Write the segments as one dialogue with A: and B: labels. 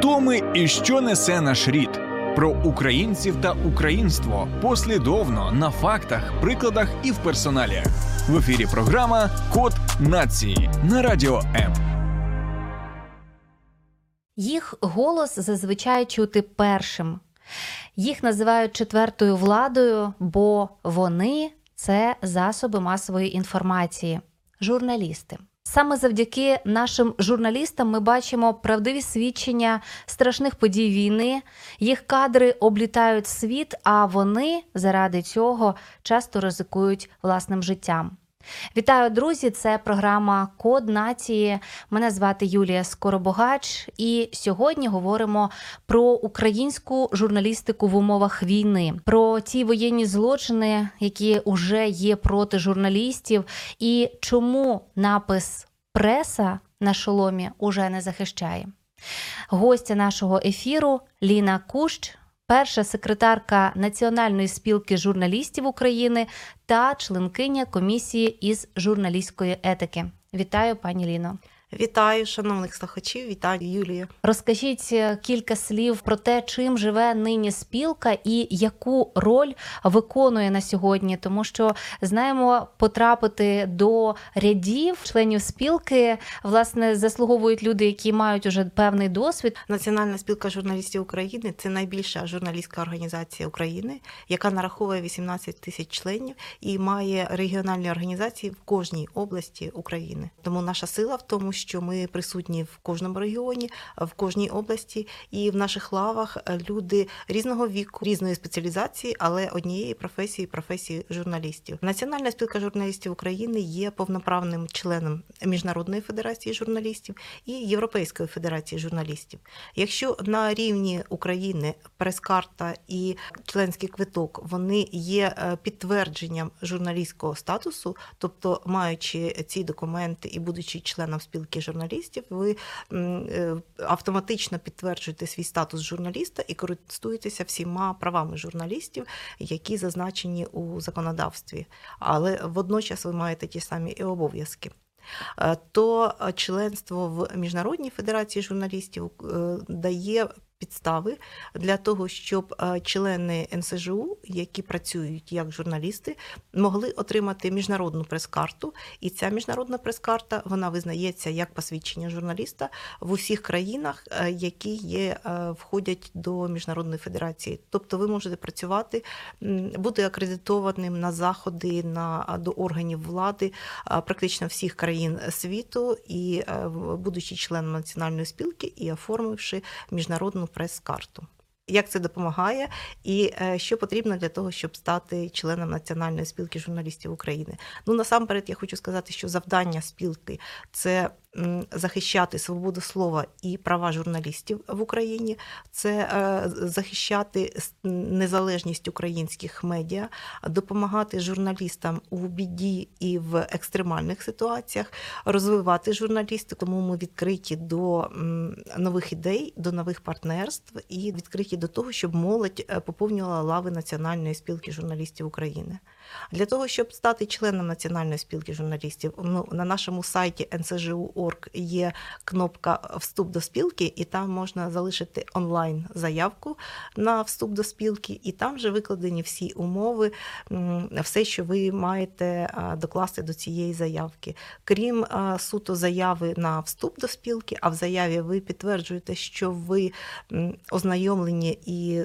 A: Хто ми і що несе наш рід? Про українців та українство послідовно на фактах, прикладах і в персоналіях. В ефірі програма Код нації на радіо М.
B: Їх голос зазвичай чути першим. Їх називають четвертою владою, бо вони це засоби масової інформації, журналісти. Саме завдяки нашим журналістам ми бачимо правдиві свідчення страшних подій війни. Їх кадри облітають світ, а вони заради цього часто ризикують власним життям. Вітаю, друзі! Це програма Код нації. Мене звати Юлія Скоробогач, і сьогодні говоримо про українську журналістику в умовах війни, про ті воєнні злочини, які вже є проти журналістів, і чому напис преса на шоломі уже не захищає. Гостя нашого ефіру Ліна Кущ, перша секретарка Національної спілки журналістів України та членкиня комісії із журналістської етики. Вітаю, пані Ліно.
C: Вітаю, шановних слухачів, вітаю Юлія.
B: Розкажіть е, кілька слів про те, чим живе нині спілка і яку роль виконує на сьогодні, тому що знаємо, потрапити до рядів членів спілки власне заслуговують люди, які мають уже певний досвід.
C: Національна спілка журналістів України це найбільша журналістська організація України, яка нараховує 18 тисяч членів і має регіональні організації в кожній області України. Тому наша сила в тому, що ми присутні в кожному регіоні, в кожній області, і в наших лавах люди різного віку, різної спеціалізації, але однієї професії професії журналістів. Національна спілка журналістів України є повноправним членом Міжнародної федерації журналістів і Європейської федерації журналістів. Якщо на рівні України прес-карта і членський квиток вони є е, підтвердженням журналістського статусу, тобто маючи ці документи і будучи членом спілки спілки журналістів, ви е, автоматично підтверджуєте свій статус журналіста і користуєтеся всіма правами журналістів, які зазначені у законодавстві. Але водночас ви маєте ті самі і обов'язки. Е, то членство в Міжнародній федерації журналістів е, дає підстави для того, щоб е, члени НСЖУ, які працюють як журналісти, могли отримати міжнародну прес-карту. І ця міжнародна прес-карта вона визнається як посвідчення журналіста в усіх країнах, е, які є, е, входять до міжнародної федерації. Тобто, ви можете працювати, бути акредитованим на заходи, на до органів влади практично всіх країн світу, і будучи членом національної спілки і оформивши міжнародну прес-карту. Як це допомагає, і е, що потрібно для того, щоб стати членом Національної спілки журналістів України? Ну насамперед, я хочу сказати, що завдання спілки це захищати свободу слова і права журналістів в Україні, це е, захищати незалежність українських медіа, допомагати журналістам у біді і в екстремальних ситуаціях, розвивати журналістику. Тому ми відкриті до нових ідей, до нових партнерств і відкриті до того, щоб молодь е, поповнювала лави Національної спілки журналістів України. Для того, щоб стати членом Національної спілки журналістів, ну, на нашому сайті НСЖУ.орг є кнопка Вступ до спілки, і там можна залишити онлайн заявку на вступ до спілки, і там вже викладені всі умови, все, що ви маєте докласти до цієї заявки. Крім суто заяви на вступ до спілки, а в заяві ви підтверджуєте, що ви ознайомлені і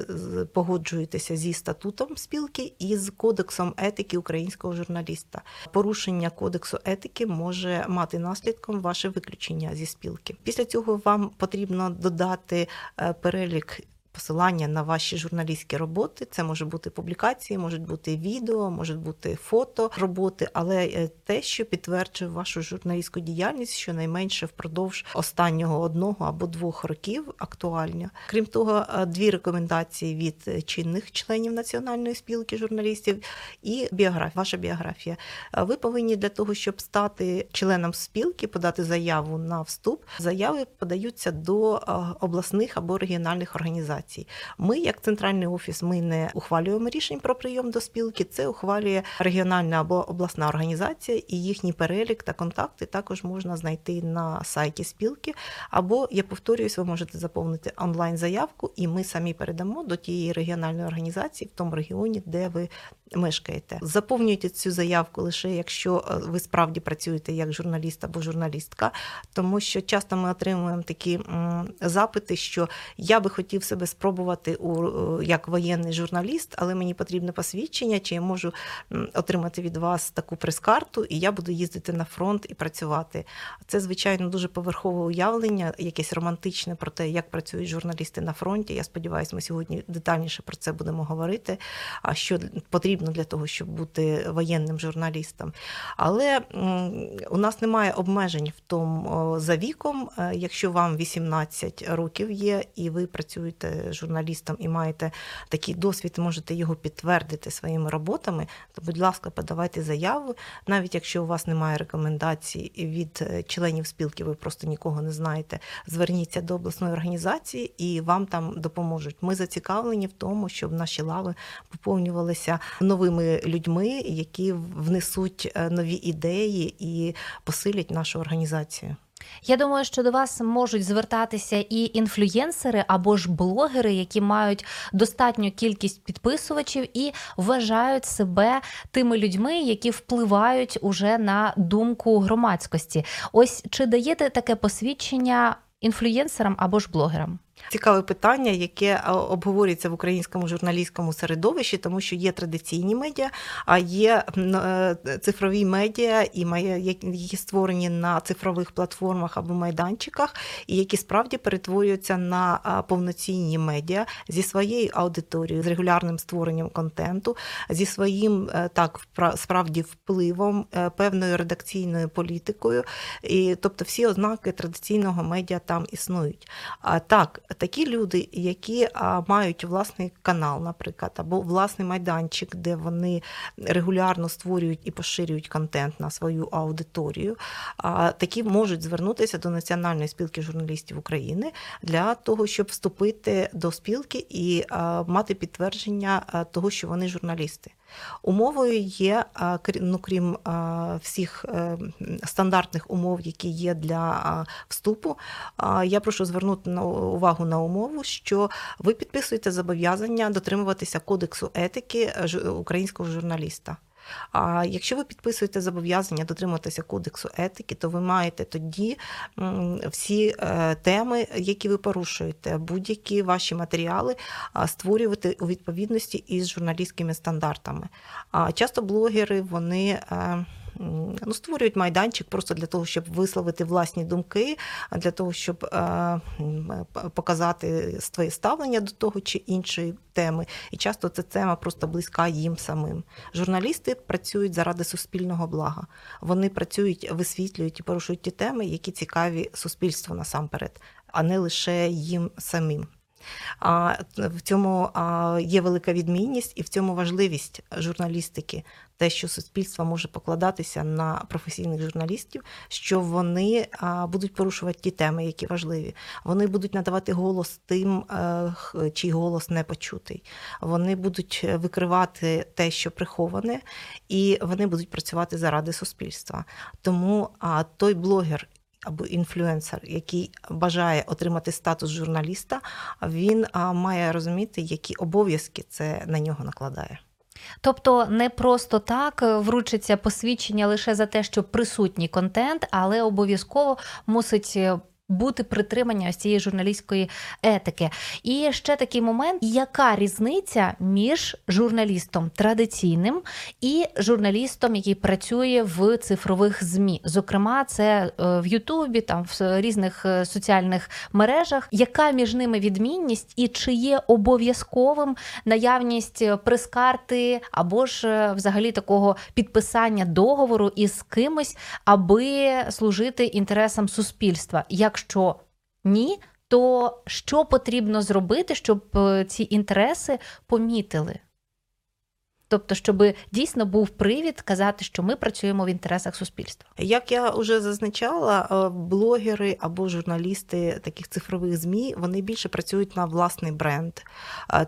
C: погоджуєтеся зі статутом спілки і з кодексом етики етики українського журналіста. Порушення кодексу етики може мати наслідком ваше виключення зі спілки. Після цього вам потрібно додати е, перелік посилання на ваші журналістські роботи. Це може бути публікації, можуть бути відео, можуть бути фото роботи, але е, те, що підтверджує вашу журналістську діяльність, щонайменше впродовж останнього одного або двох років актуальні. Крім того, е, дві рекомендації від чинних членів національної спілки журналістів і біографія. Ваша біографія. Е, ви повинні для того, щоб стати членом спілки, подати заяву на вступ. Заяви подаються до обласних або регіональних організацій організацій. Ми, як центральний офіс, ми не ухвалюємо рішень про прийом до спілки. Це ухвалює регіональна або обласна організація, і їхній перелік та контакти також можна знайти на сайті спілки. Або я повторююсь, ви можете заповнити онлайн заявку, і ми самі передамо до тієї регіональної організації в тому регіоні, де ви мешкаєте. Заповнюйте цю заявку лише якщо е, ви справді працюєте як журналіст або журналістка, тому що часто ми отримуємо такі запити, що я би хотів себе спробувати у е, як воєнний журналіст, але мені потрібне посвідчення, чи я можу отримати від вас таку прес-карту, і я буду їздити на фронт і працювати. Це звичайно дуже поверхове уявлення, якесь романтичне про те, як працюють журналісти на фронті. Я сподіваюся, ми сьогодні детальніше про це будемо говорити. А що потрібно для того, щоб бути воєнним журналістом. Але у нас немає обмежень в тому за віком. Е, якщо вам 18 років є, і ви працюєте журналістом і маєте такий досвід, можете його підтвердити своїми роботами, то, будь ласка, подавайте заяву, навіть якщо у вас немає рекомендацій від е, членів спілки, ви просто нікого не знаєте. Зверніться до обласної організації і вам там допоможуть. Ми зацікавлені в тому, щоб наші лави поповнювалися новими людьми, які внесуть е, нові ідеї і посилять нашу організацію.
B: Я думаю, що до вас можуть звертатися і інфлюєнсери або ж блогери, які мають достатню кількість підписувачів і вважають себе тими людьми, які впливають уже на думку громадськості. Ось чи даєте таке посвідчення інфлюєнсерам або ж блогерам?
C: Цікаве питання, яке е, обговорюється в українському журналістському середовищі, тому що є традиційні медіа, а є е, цифрові медіа, і які створені на цифрових платформах або майданчиках, і які справді перетворюються на повноцінні медіа зі своєю аудиторією, з регулярним створенням контенту, зі своїм е, так справді впливом, певною редакційною політикою, і тобто всі ознаки традиційного медіа там існують. А так такі люди, які мають власний канал, наприклад, або власний майданчик, де вони регулярно створюють і поширюють контент на свою аудиторію, такі можуть звернутися до Національної спілки журналістів України для того, щоб вступити до спілки і мати підтвердження того, що вони журналісти. Умовою є, ну, крім всіх е, стандартних умов, які є для вступу. Я прошу звернути увагу на умову, що ви підписуєте зобов'язання дотримуватися кодексу етики е, українського журналіста. А якщо ви підписуєте зобов'язання дотримуватися кодексу етики, то ви маєте тоді всі е, теми, які ви порушуєте, будь-які ваші матеріали створювати у відповідності із журналістськими стандартами. А часто блогери вони. Е, ну, створюють майданчик просто для того, щоб висловити власні думки, для того, щоб е, показати своє ставлення до того чи іншої теми. І часто ця тема просто близька їм самим. Журналісти працюють заради суспільного блага. Вони працюють, висвітлюють і порушують ті теми, які цікаві суспільству насамперед, а не лише їм самим. А в цьому є велика відмінність і в цьому важливість журналістики, те, що суспільство може покладатися на професійних журналістів, що вони будуть порушувати ті теми, які важливі. Вони будуть надавати голос тим, е, чий голос не почутий. Вони будуть викривати те, що приховане, і вони будуть працювати заради суспільства. Тому той блогер або інфлюенсер, який бажає отримати статус журналіста, він має розуміти, які обов'язки це на нього накладає.
B: Тобто не просто так вручиться посвідчення лише за те, що присутній контент, але обов'язково мусить е, бути притримання ось цієї журналістської етики. І ще такий момент: яка різниця між журналістом традиційним і журналістом, який працює в цифрових змі? Зокрема, це е, в Ютубі, там в різних е, соціальних мережах. Яка між ними відмінність і чи є обов'язковим наявність прес-карти або ж е, взагалі такого підписання договору із кимось, аби служити інтересам суспільства? Як Якщо ні, то що потрібно зробити, щоб е, ці інтереси помітили? Тобто, щоб дійсно був привід казати, що ми працюємо в інтересах суспільства.
C: Як я вже зазначала, е, блогери або журналісти таких цифрових змі вони більше працюють на власний бренд.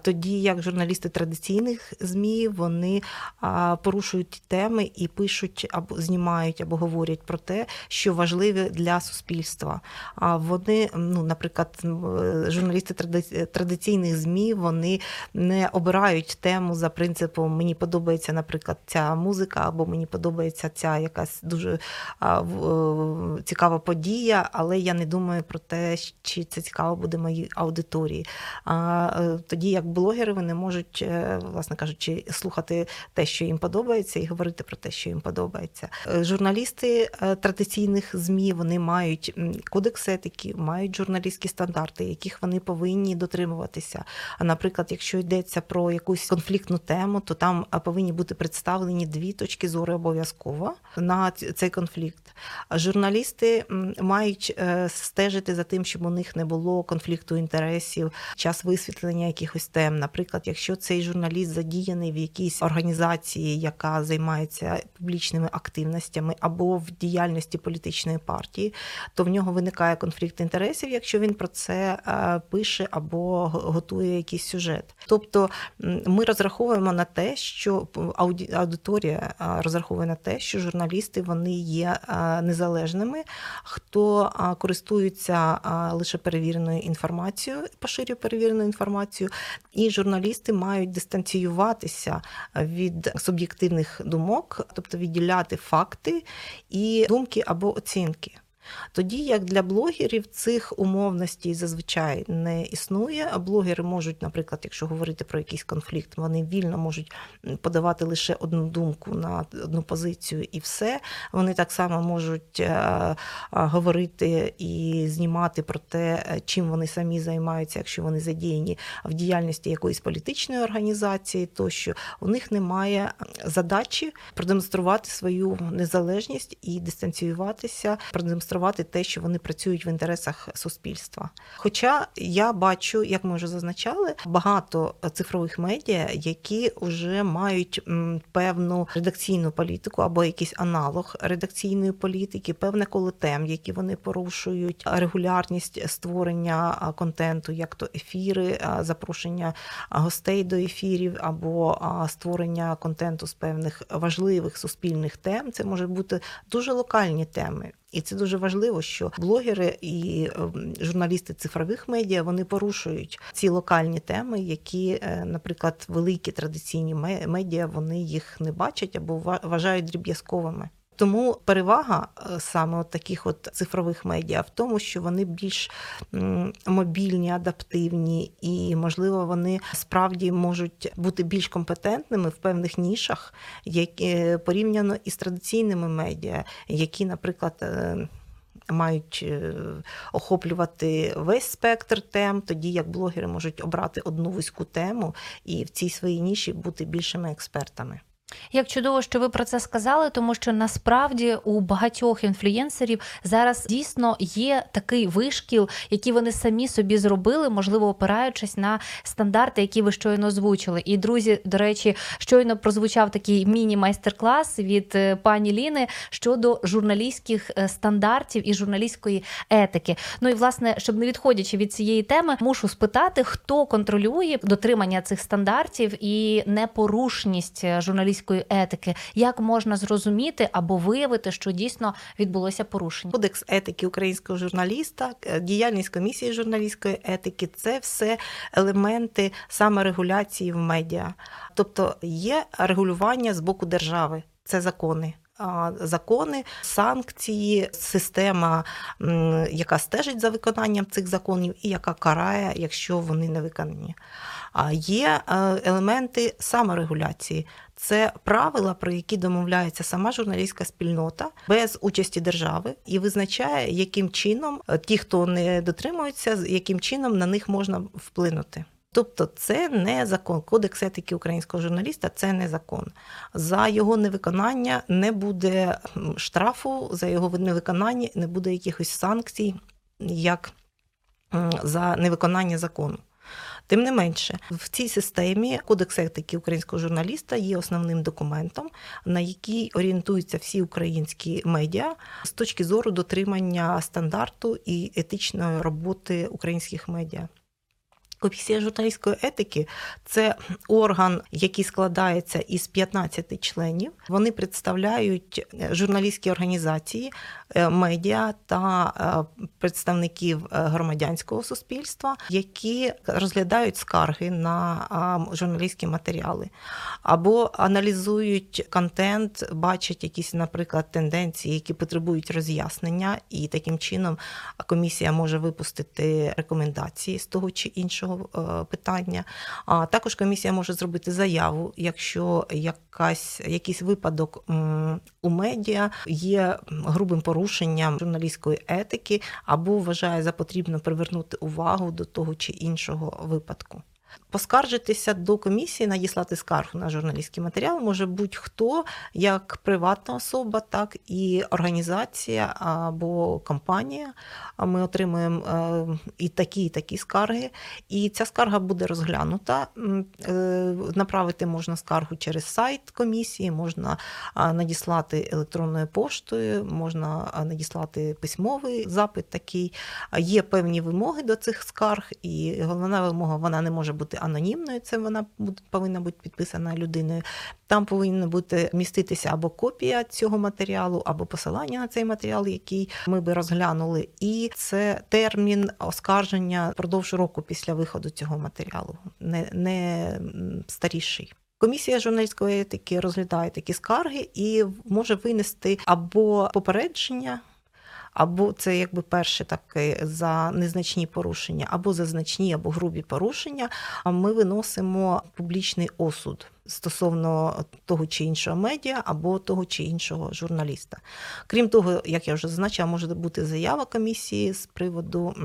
C: Тоді як журналісти традиційних змі вони порушують теми і пишуть або знімають або говорять про те, що важливе для суспільства. А вони, ну, наприклад, е, журналісти традиційних змі вони не обирають тему за принципом мені подобається, наприклад, ця музика, або мені подобається ця якась дуже в, цікава подія, але я не думаю про те, чи це цікаво буде моїй аудиторії. А е, тоді, як блогери, вони можуть, е, власне кажучи, слухати те, що їм подобається, і говорити про те, що їм подобається. Е, журналісти традиційних змі вони мають кодекс етики, мають журналістські стандарти, яких вони повинні дотримуватися. А наприклад, якщо йдеться про якусь конфліктну тему, то там повинні бути представлені дві точки зору обов'язково на цей конфлікт. Журналісти мають е, стежити за тим, щоб у них не було конфлікту інтересів, час висвітлення якихось тем. Наприклад, якщо цей журналіст задіяний в якійсь організації, яка займається публічними активностями або в діяльності політичної партії, то в нього виникає конфлікт інтересів, якщо він про це е, пише або готує якийсь сюжет. Тобто ми розраховуємо на те, що аудиторія розраховує на те, що журналісти вони є незалежними, хто користується лише перевіреною інформацією, поширює перевірену інформацію, і журналісти мають дистанціюватися від суб'єктивних думок, тобто відділяти факти і думки або оцінки. Тоді як для блогерів цих умовностей зазвичай не існує. А блогери можуть, наприклад, якщо говорити про якийсь конфлікт, вони вільно можуть подавати лише одну думку на одну позицію і все. Вони так само можуть е, говорити і знімати про те, чим вони самі займаються, якщо вони задіяні в діяльності якоїсь політичної організації, тощо у них немає задачі продемонструвати свою незалежність і дистанціюватися, продемонструвати демонструвати те, що вони працюють в інтересах суспільства. Хоча я бачу, як ми вже зазначали, багато цифрових медіа, які вже мають певну редакційну політику або якийсь аналог редакційної політики, певне коло тем, які вони порушують, регулярність створення контенту, як то ефіри, запрошення гостей до ефірів, або створення контенту з певних важливих суспільних тем. Це може бути дуже локальні теми. І це дуже важливо, що блогери і ем, журналісти цифрових медіа вони порушують ці локальні теми, які, е, наприклад, великі традиційні медіа вони їх не бачать або вважають дріб'язковими. Тому перевага е, саме от таких от цифрових медіа в тому, що вони більш мобільні, адаптивні, і, можливо, вони справді можуть бути більш компетентними в певних нішах, які е, порівняно із традиційними медіа, які, наприклад, е, Мають охоплювати весь спектр тем, тоді як блогери можуть обрати одну вузьку тему і в цій своїй ніші бути більшими експертами.
B: Як чудово, що ви про це сказали, тому що насправді у багатьох інфлюєнсерів зараз дійсно є такий вишкіл, який вони самі собі зробили, можливо, опираючись на стандарти, які ви щойно озвучили. І друзі, до речі, щойно прозвучав такий міні-майстер-клас від е, пані Ліни щодо журналістських е, стандартів і журналістської етики. Ну і власне, щоб не відходячи від цієї теми, мушу спитати, хто контролює дотримання цих стандартів і непорушність журналістської журналістської етики, як можна зрозуміти або виявити, що дійсно відбулося порушення?
C: Кодекс етики українського журналіста, е, діяльність комісії журналістської етики це все елементи саморегуляції в медіа, тобто є регулювання з боку держави, це закони. Закони, санкції, система, яка стежить за виконанням цих законів, і яка карає, якщо вони не виконані. А є е, елементи саморегуляції. Це правила, про які домовляється сама журналістська спільнота без участі держави і визначає, яким чином е, ті, хто не дотримується, яким чином на них можна вплинути. Тобто це не закон. Кодекс етики українського журналіста це не закон. За його невиконання не буде штрафу, за його невиконання не буде якихось санкцій, як за невиконання закону. Тим не менше, в цій системі кодекс етики українського журналіста є основним документом, на який орієнтуються всі українські медіа з точки зору дотримання стандарту і етичної роботи українських медіа. Комісія журналістської етики це орган, який складається із 15 членів. Вони представляють журналістські організації, е, медіа та е, представників е, громадянського суспільства, які розглядають скарги на журналістські матеріали або аналізують контент, бачать якісь, наприклад, тенденції, які потребують роз'яснення, і таким чином комісія може випустити рекомендації з того чи іншого іншого е, питання. А також комісія може зробити заяву, якщо якась якийсь випадок у медіа є грубим порушенням журналістської етики, або вважає за потрібно привернути увагу до того чи іншого випадку. Поскаржитися до комісії, надіслати скаргу на журналістський матеріал може будь-хто, як приватна особа, так і організація або компанія. Ми отримуємо е, і такі, і такі скарги. І ця скарга буде розглянута. Е, направити можна скаргу через сайт комісії, можна надіслати електронною поштою, можна надіслати письмовий запит. Такий є певні вимоги до цих скарг, і головна вимога вона не може бути анонімною, це вона повинна бути підписана людиною. Там повинна бути міститися або копія цього матеріалу, або посилання на цей матеріал, який ми би розглянули. І це термін оскарження впродовж року після виходу цього матеріалу, не, не старіший. Комісія журналістської етики розглядає такі скарги і може винести або попередження або це якби перше таке за незначні порушення, або за значні, або грубі порушення. А ми виносимо публічний осуд. Стосовно того чи іншого медіа або того чи іншого журналіста. Крім того, як я вже зазначила, може бути заява комісії з приводу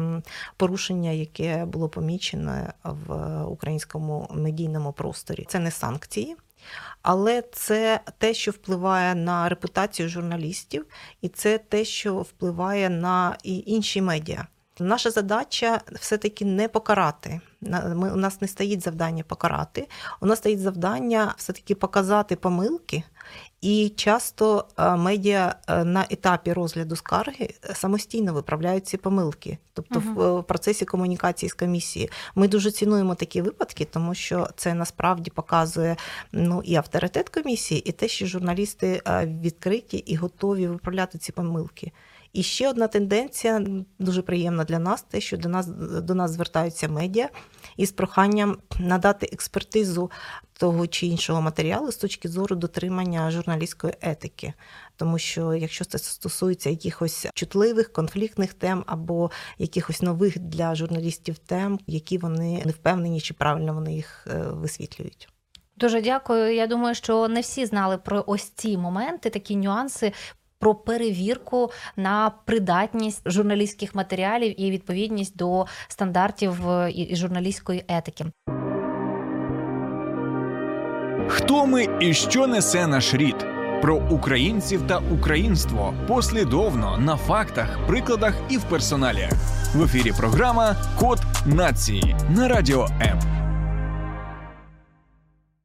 C: порушення, яке було помічене в українському медійному просторі. Це не санкції, але це те, що впливає на репутацію журналістів, і це те, що впливає на інші медіа. Наша задача все-таки не покарати. Ми, У нас не стоїть завдання покарати. У нас стоїть завдання все-таки показати помилки і часто е, медіа е, на етапі розгляду скарги е, самостійно виправляють ці помилки, тобто uh в процесі комунікації з комісією. Ми дуже цінуємо такі випадки, тому що це насправді показує ну і авторитет комісії, і те, що журналісти відкриті і готові виправляти ці помилки. І ще одна тенденція дуже приємна для нас, те, що до нас до нас звертаються медіа із проханням надати експертизу того чи іншого матеріалу з точки зору дотримання журналістської етики. Тому що якщо це стосується якихось чутливих конфліктних тем або якихось нових для журналістів тем, які вони не впевнені, чи правильно вони їх е, висвітлюють.
B: Дуже дякую. Я думаю, що не всі знали про ось ці моменти, такі нюанси про перевірку на придатність журналістських матеріалів і відповідність до стандартів е, і журналістської етики.
A: Хто ми і що несе наш рід? Про українців та українство послідовно на фактах, прикладах і в персоналі. В ефірі програма Код нації на радіо М.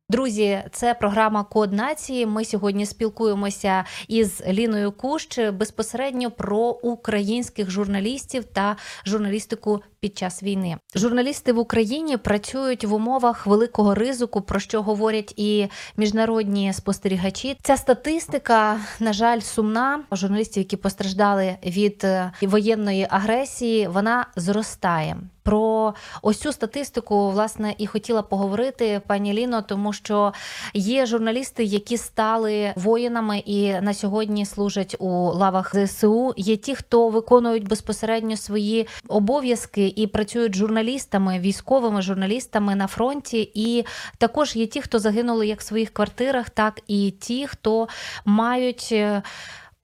B: Друзі, це програма Код нації. Ми сьогодні спілкуємося із Ліною Кущ безпосередньо про українських журналістів та журналістику під час війни. Журналісти в Україні працюють в умовах великого ризику, про що говорять і міжнародні спостерігачі. Ця статистика, на жаль, сумна. Журналістів, які постраждали від е, воєнної агресії, вона зростає. Про ось цю статистику власне і хотіла поговорити пані Ліно, тому що є журналісти, які стали воїнами і на сьогодні служать у лавах ЗСУ. Є ті, хто виконують безпосередньо свої обов'язки і працюють журналістами, військовими журналістами на фронті. І також є ті, хто загинули як в своїх квартирах, так і ті, хто мають. Е,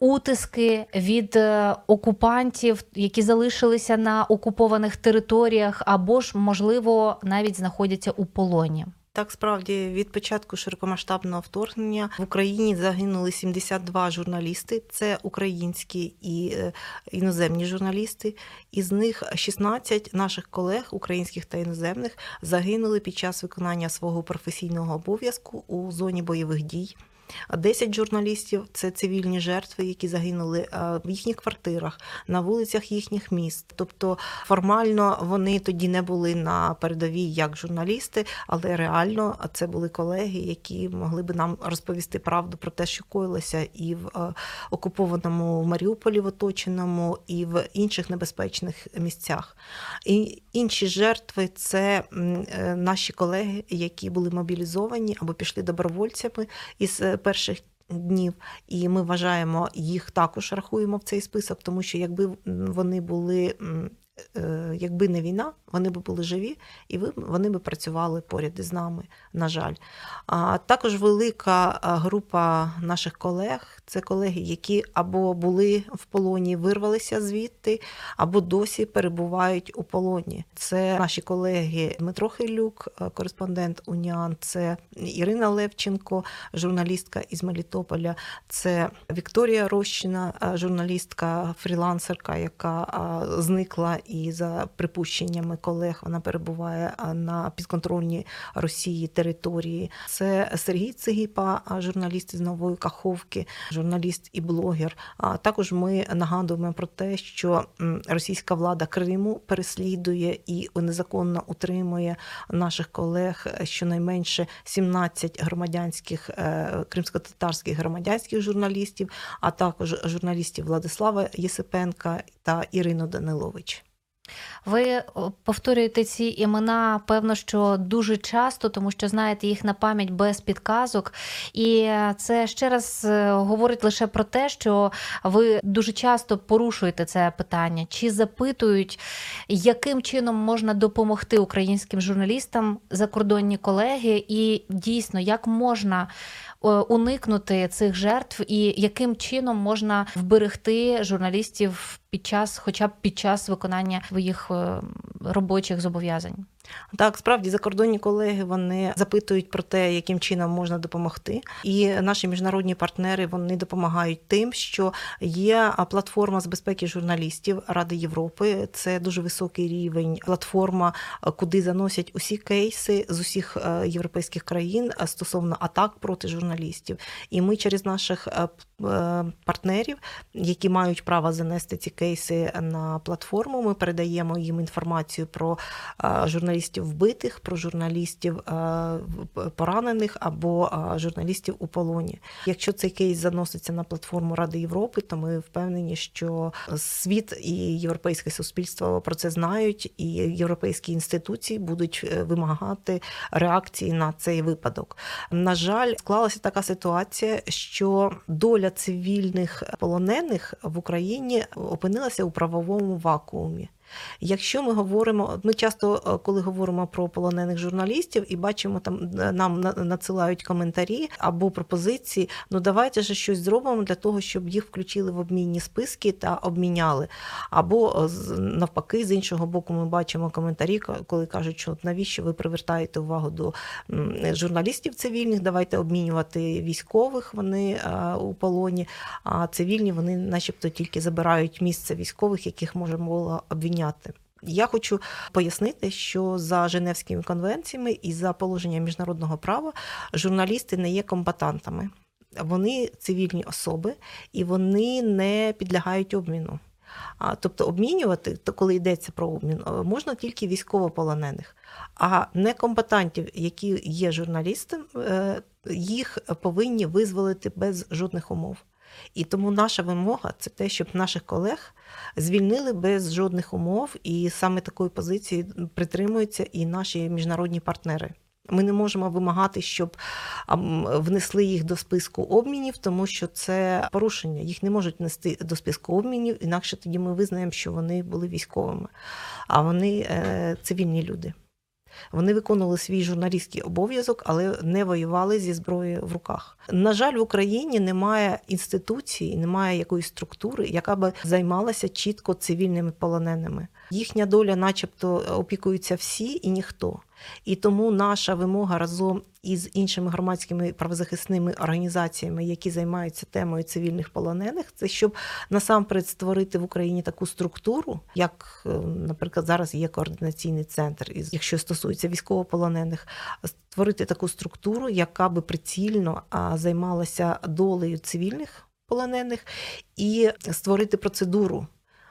B: утиски від е, окупантів, які залишилися на окупованих територіях, або ж, можливо, навіть знаходяться у полоні.
C: Так, справді від початку широкомасштабного вторгнення в Україні загинули 72 журналісти. Це українські і е, іноземні журналісти. Із них 16 наших колег, українських та іноземних, загинули під час виконання свого професійного обов'язку у зоні бойових дій. 10 журналістів це цивільні жертви, які загинули е, в їхніх квартирах, на вулицях їхніх міст. Тобто формально вони тоді не були на передовій як журналісти, але реально це були колеги, які могли би нам розповісти правду про те, що коїлося і в е, окупованому Маріуполі, в оточеному, і в інших небезпечних місцях. І інші жертви це е, наші колеги, які були мобілізовані або пішли добровольцями із перших днів, і ми вважаємо їх також рахуємо в цей список, тому що якби вони були якби не війна, вони б були живі і вони б працювали поряд із нами, на жаль. А також велика група наших колег це колеги, які або були в полоні, вирвалися звідти, або досі перебувають у полоні. Це наші колеги Дмитро Хилюк, кореспондент Уніан, це Ірина Левченко, журналістка із Мелітополя, це Вікторія Рощина, журналістка, фрілансерка, яка зникла і за припущеннями колег вона перебуває на підконтрольній Росії території. Це Сергій Цигіпа, журналіст із нової Каховки, журналіст і блогер. А також ми нагадуємо про те, що російська влада Криму переслідує і незаконно утримує наших колег щонайменше 17 громадянських е, кримсько-татарських громадянських журналістів, а також журналістів Владислава Єсипенка та Ірину Данилович.
B: Ви повторюєте ці імена, певно, що дуже часто, тому що знаєте їх на пам'ять без підказок. І це ще раз е, говорить лише про те, що ви дуже часто порушуєте це питання, чи запитують, яким чином можна допомогти українським журналістам закордонні колеги, і дійсно як можна Е, уникнути цих жертв, і яким чином можна вберегти журналістів під час, хоча б під час виконання своїх е, робочих зобов'язань?
C: Так, справді закордонні колеги вони запитують про те, яким чином можна допомогти. І наші міжнародні партнери вони допомагають тим, що є платформа з безпеки журналістів Ради Європи. Це дуже високий рівень платформа, куди заносять усі кейси з усіх е, європейських країн стосовно атак проти журналістів. І ми через наших е, е, партнерів, які мають право занести ці кейси на платформу, ми передаємо їм інформацію про журналістів журналістів вбитих, про журналістів е, поранених або е, журналістів у полоні. Якщо цей кейс заноситься на платформу Ради Європи, то ми впевнені, що світ і європейське суспільство про це знають, і європейські інституції будуть е, вимагати реакції на цей випадок. На жаль, склалася така ситуація, що доля цивільних полонених в Україні опинилася у правовому вакуумі. Якщо ми говоримо, ми часто, е, коли говоримо про полонених журналістів і бачимо, там е, нам надсилають коментарі або пропозиції, ну давайте ж щось зробимо для того, щоб їх включили в обмінні списки та обміняли. Або е, навпаки, з іншого боку, ми бачимо коментарі, коли кажуть, що навіщо ви привертаєте увагу до журналістів цивільних, давайте обмінювати військових, вони у полоні, а цивільні вони, начебто, тільки забирають місце військових, яких може було обвіняти прийняти. Я хочу пояснити, що за Женевськими конвенціями і за положенням міжнародного права журналісти не є комбатантами. Вони цивільні особи і вони не підлягають обміну. А, Тобто обмінювати, то коли йдеться про обмін, е, можна тільки військовополонених, а не комбатантів, які є журналістами, е, їх повинні визволити без жодних умов. І тому наша вимога це те, щоб наших колег звільнили без жодних умов, і саме такої позиції притримуються і наші міжнародні партнери. Ми не можемо вимагати, щоб внесли їх до списку обмінів, тому що це порушення. Їх не можуть внести до списку обмінів, інакше тоді ми визнаємо, що вони були військовими, а вони е, цивільні люди. Вони виконували свій журналістський обов'язок, але не воювали зі зброєю в руках. На жаль, в Україні немає інституції, немає якоїсь структури, яка би займалася чітко цивільними полоненими. Їхня доля, начебто, опікуються всі і ніхто. І тому наша вимога разом із іншими громадськими правозахисними організаціями, які займаються темою цивільних полонених, це щоб насамперед створити в Україні таку структуру, як, е, наприклад, зараз є координаційний центр, якщо стосується військовополонених, створити таку структуру, яка би прицільно займалася долею цивільних полонених, і створити процедуру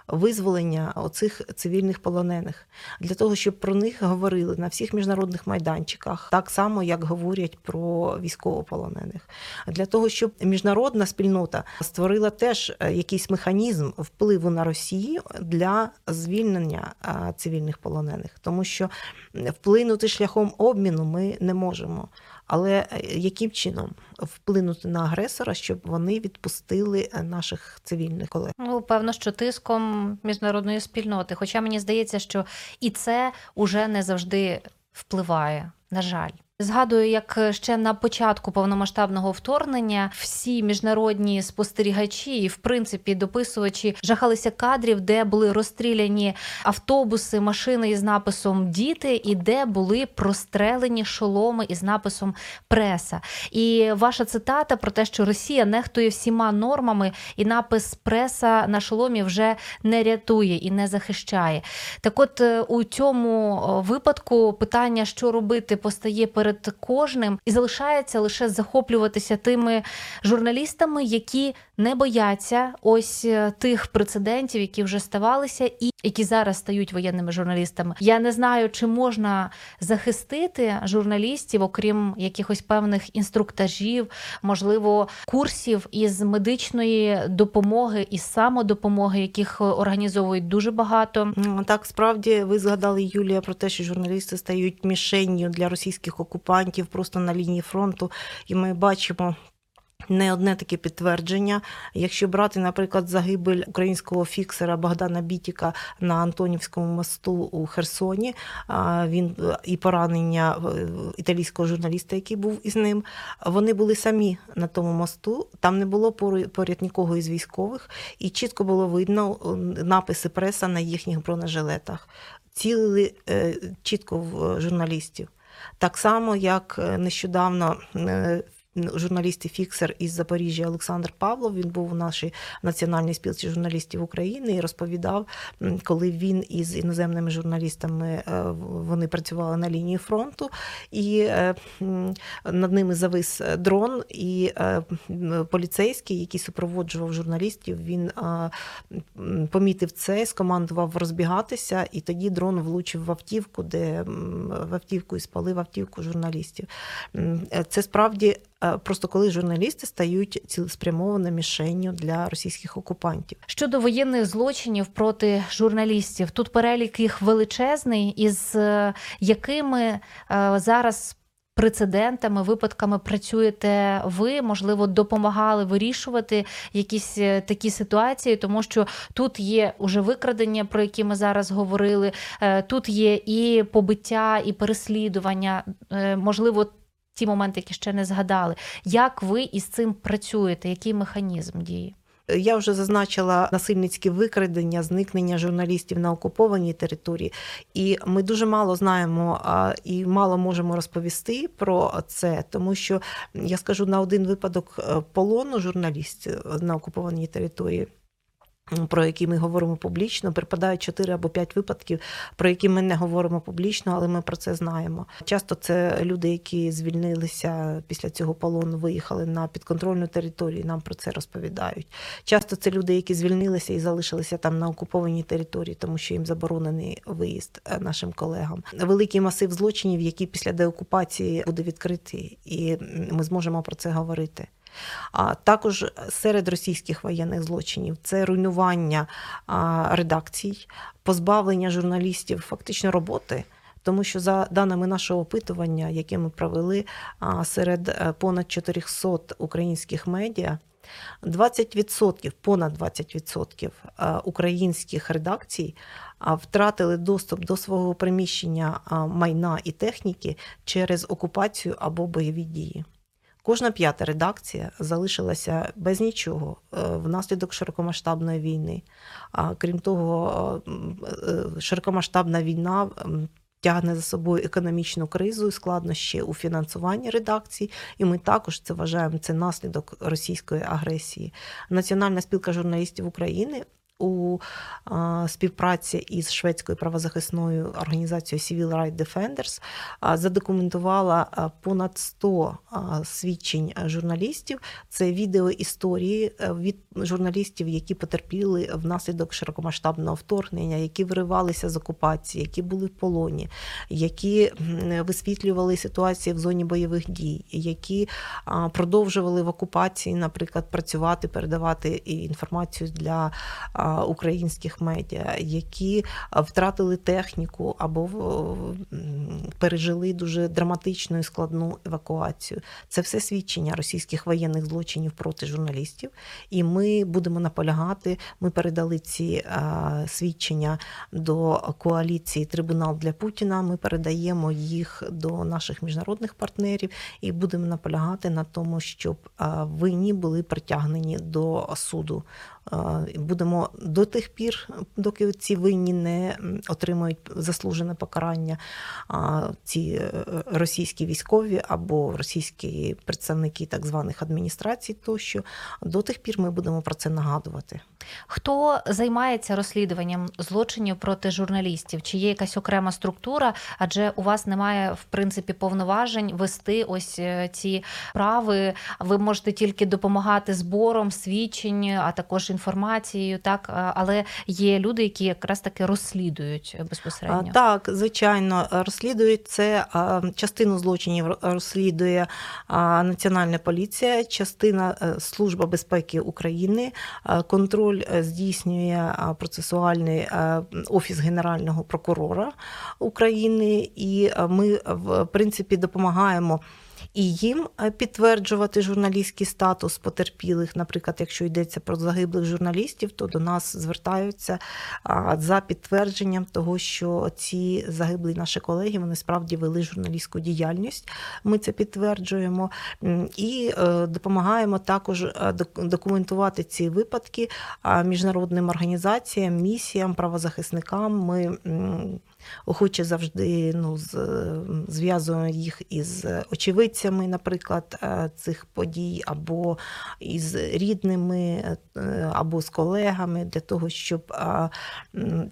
C: визволення оцих цивільних полонених. Для того, щоб про них говорили на всіх міжнародних майданчиках, так само як говорять про військовополонених, для того, щоб міжнародна спільнота створила теж е, якийсь механізм впливу на Росію для звільнення е, цивільних полонених, тому що вплинути шляхом обміну ми не можемо. Але е, яким чином вплинути на агресора, щоб вони відпустили е, наших цивільних колег?
B: Ну певно, що тиском міжнародної спільноти. Хоча мені здається, що і це уже не завжди впливає. На жаль. Згадую, як ще на початку повномасштабного вторгнення всі міжнародні спостерігачі і, в принципі, дописувачі жахалися кадрів, де були розстріляні автобуси, машини із написом Діти і де були прострелені шоломи із написом Преса. І ваша цитата про те, що Росія нехтує всіма нормами, і напис преса на шоломі вже не рятує і не захищає. Так, от е, у цьому випадку питання, що робити, постає перед перед кожним, і залишається лише захоплюватися тими журналістами, які не бояться ось е, тих прецедентів, які вже ставалися, і які зараз стають воєнними журналістами. Я не знаю, чи можна захистити журналістів, окрім якихось певних інструктажів, можливо, курсів із медичної допомоги і самодопомоги, яких організовують дуже багато.
C: Так справді ви згадали Юлія про те, що журналісти стають мішенню для російських окупантів просто на лінії фронту, і ми бачимо не одне таке підтвердження. Якщо брати, наприклад, загибель українського фіксера Богдана Бітіка на Антонівському мосту у Херсоні, він і поранення е, італійського журналіста, який був із ним, вони були самі на тому мосту. Там не було поряд нікого із військових, і чітко було видно написи преса на їхніх бронежилетах. Цілили е, чітко в журналістів. Так само, як е, нещодавно журналіст і фіксер із Запоріжжя Олександр Павлов. Він був у нашій національній спілці журналістів України і розповідав, коли він із іноземними журналістами е, вони працювали на лінії фронту, і е, над ними завис дрон, і е, поліцейський, який супроводжував журналістів, він помітив це, скомандував розбігатися, і тоді дрон влучив в автівку, де в автівку і спалив автівку журналістів. Це справді. Е, просто коли журналісти стають цілеспрямованою мішенню для російських окупантів.
B: Щодо воєнних злочинів проти журналістів, тут перелік їх величезний, із е, якими е, зараз. Прецедентами, випадками працюєте ви, можливо, допомагали вирішувати якісь такі ситуації, тому що тут є уже викрадення, про які ми зараз говорили. Тут є і побиття, і переслідування. Можливо, ті моменти, які ще не згадали. Як ви із цим працюєте? Який механізм дії?
C: Я вже зазначила насильницькі викрадення, зникнення журналістів на окупованій території, і ми дуже мало знаємо і мало можемо розповісти про це, тому що я скажу на один випадок е, полону журналістів на окупованій території про які ми говоримо публічно, припадають 4 або 5 випадків, про які ми не говоримо публічно, але ми про це знаємо. Часто це люди, які звільнилися після цього полону, виїхали на підконтрольну територію. Нам про це розповідають. Часто це люди, які звільнилися і залишилися там на окупованій території, тому що їм заборонений виїзд е, нашим колегам. Великий масив злочинів, які після деокупації буде відкритий, і ми зможемо про це говорити. А також серед російських воєнних злочинів це руйнування редакцій, позбавлення журналістів фактично роботи. Тому що за даними нашого опитування, яке ми провели серед е, понад 400 українських медіа, 20%, понад 20% е, українських редакцій втратили доступ до свого приміщення майна і техніки через окупацію або бойові дії. Кожна п'ята редакція залишилася без нічого е, внаслідок широкомасштабної війни. А крім того, е, е, широкомасштабна війна тягне за собою економічну кризу, і складнощі у фінансуванні редакцій. І ми також це вважаємо це наслідок російської агресії. Національна спілка журналістів України у співпраці із шведською правозахисною організацією Civil Rights Defenders задокументувала понад 100 свідчень журналістів. Це відео історії е, від журналістів, які потерпіли внаслідок широкомасштабного вторгнення, які виривалися з окупації, які були в полоні, які висвітлювали ситуації в зоні бойових дій, які продовжували в окупації, наприклад, працювати, передавати інформацію для українських медіа, які втратили техніку або пережили дуже драматичну і складну евакуацію. Це все свідчення російських воєнних злочинів проти журналістів. І ми будемо наполягати. Ми передали ці свідчення до коаліції Трибунал для Путіна. Ми передаємо їх до наших міжнародних партнерів і будемо наполягати на тому, щоб винні були притягнені до суду. Будемо до тих пір, доки ці винні не отримають заслужене покарання, ці е, російські військові або російські представники так званих адміністрацій, тощо до тих пір ми будемо про це нагадувати.
B: Хто займається розслідуванням злочинів проти журналістів? Чи є якась окрема структура? Адже у вас немає в принципі повноважень вести ось е, ці прави. Ви можете тільки допомагати збором свідчень, а також інформацією, так але є люди, які якраз таки розслідують безпосередньо.
C: Так, звичайно, розслідують це частину злочинів розслідує Національна поліція, частина е, Служба безпеки України, контроль е, здійснює процесуальний офіс Генерального прокурора України, і ми в принципі допомагаємо і їм е, підтверджувати журналістський статус потерпілих. Наприклад, якщо йдеться про загиблих журналістів, то до нас звертаються за підтвердженням того, що ці загиблі наші колеги вони справді вели журналістську діяльність. Ми це підтверджуємо і е, допомагаємо також е, документувати ці випадки міжнародним організаціям, місіям, правозахисникам. Ми охоче завжди ну, зв'язуємо їх із очевидцями, наприклад, е, цих подій, або із рідними, е, або з колегами, для того, щоб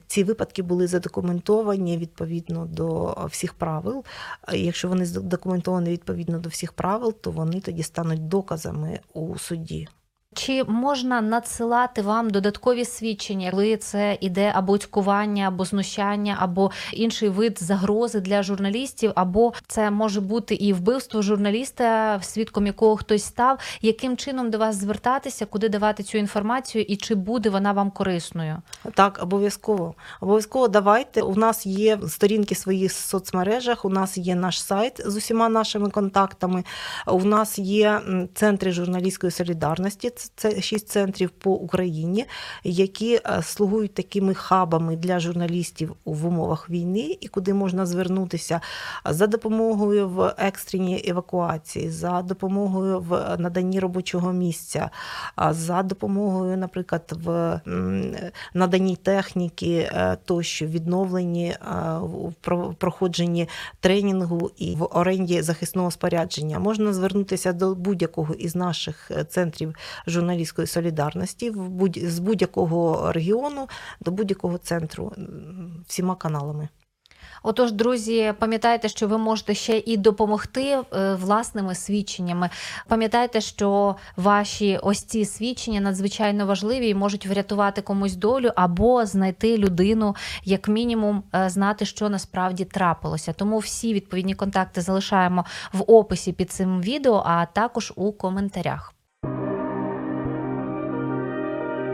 C: ці випадки були задокументовані відповідно до всіх правил. Якщо вони задокументовані відповідно до всіх правил, то вони тоді стануть доказами у суді.
B: Чи можна надсилати вам додаткові свідчення, коли це іде або цькування, або знущання, або інший вид загрози для журналістів, або це може бути і вбивство журналіста, свідком якого хтось став, яким чином до вас звертатися, куди давати цю інформацію, і чи буде вона вам корисною?
C: Так, обов'язково. Обов'язково давайте. У нас є сторінки в своїх соцмережах. У нас є наш сайт з усіма нашими контактами. У нас є центри журналістської солідарності це шість центрів по Україні, які е, слугують такими хабами для журналістів в умовах війни, і куди можна звернутися за допомогою в екстреній евакуації, за допомогою в наданні робочого місця, за допомогою, наприклад, в наданні техніки, е, тощо відновленні е, в проходженні тренінгу і в оренді захисного спорядження. Можна звернутися до будь-якого із наших центрів журналістської солідарності з будь-якого регіону до будь-якого центру всіма каналами.
B: Отож, друзі, пам'ятайте, що ви можете ще і допомогти е, власними свідченнями. Пам'ятайте, що ваші ось ці свідчення надзвичайно важливі і можуть врятувати комусь долю або знайти людину, як мінімум, е, знати, що насправді трапилося. Тому всі відповідні контакти залишаємо в описі під цим відео, а також у коментарях.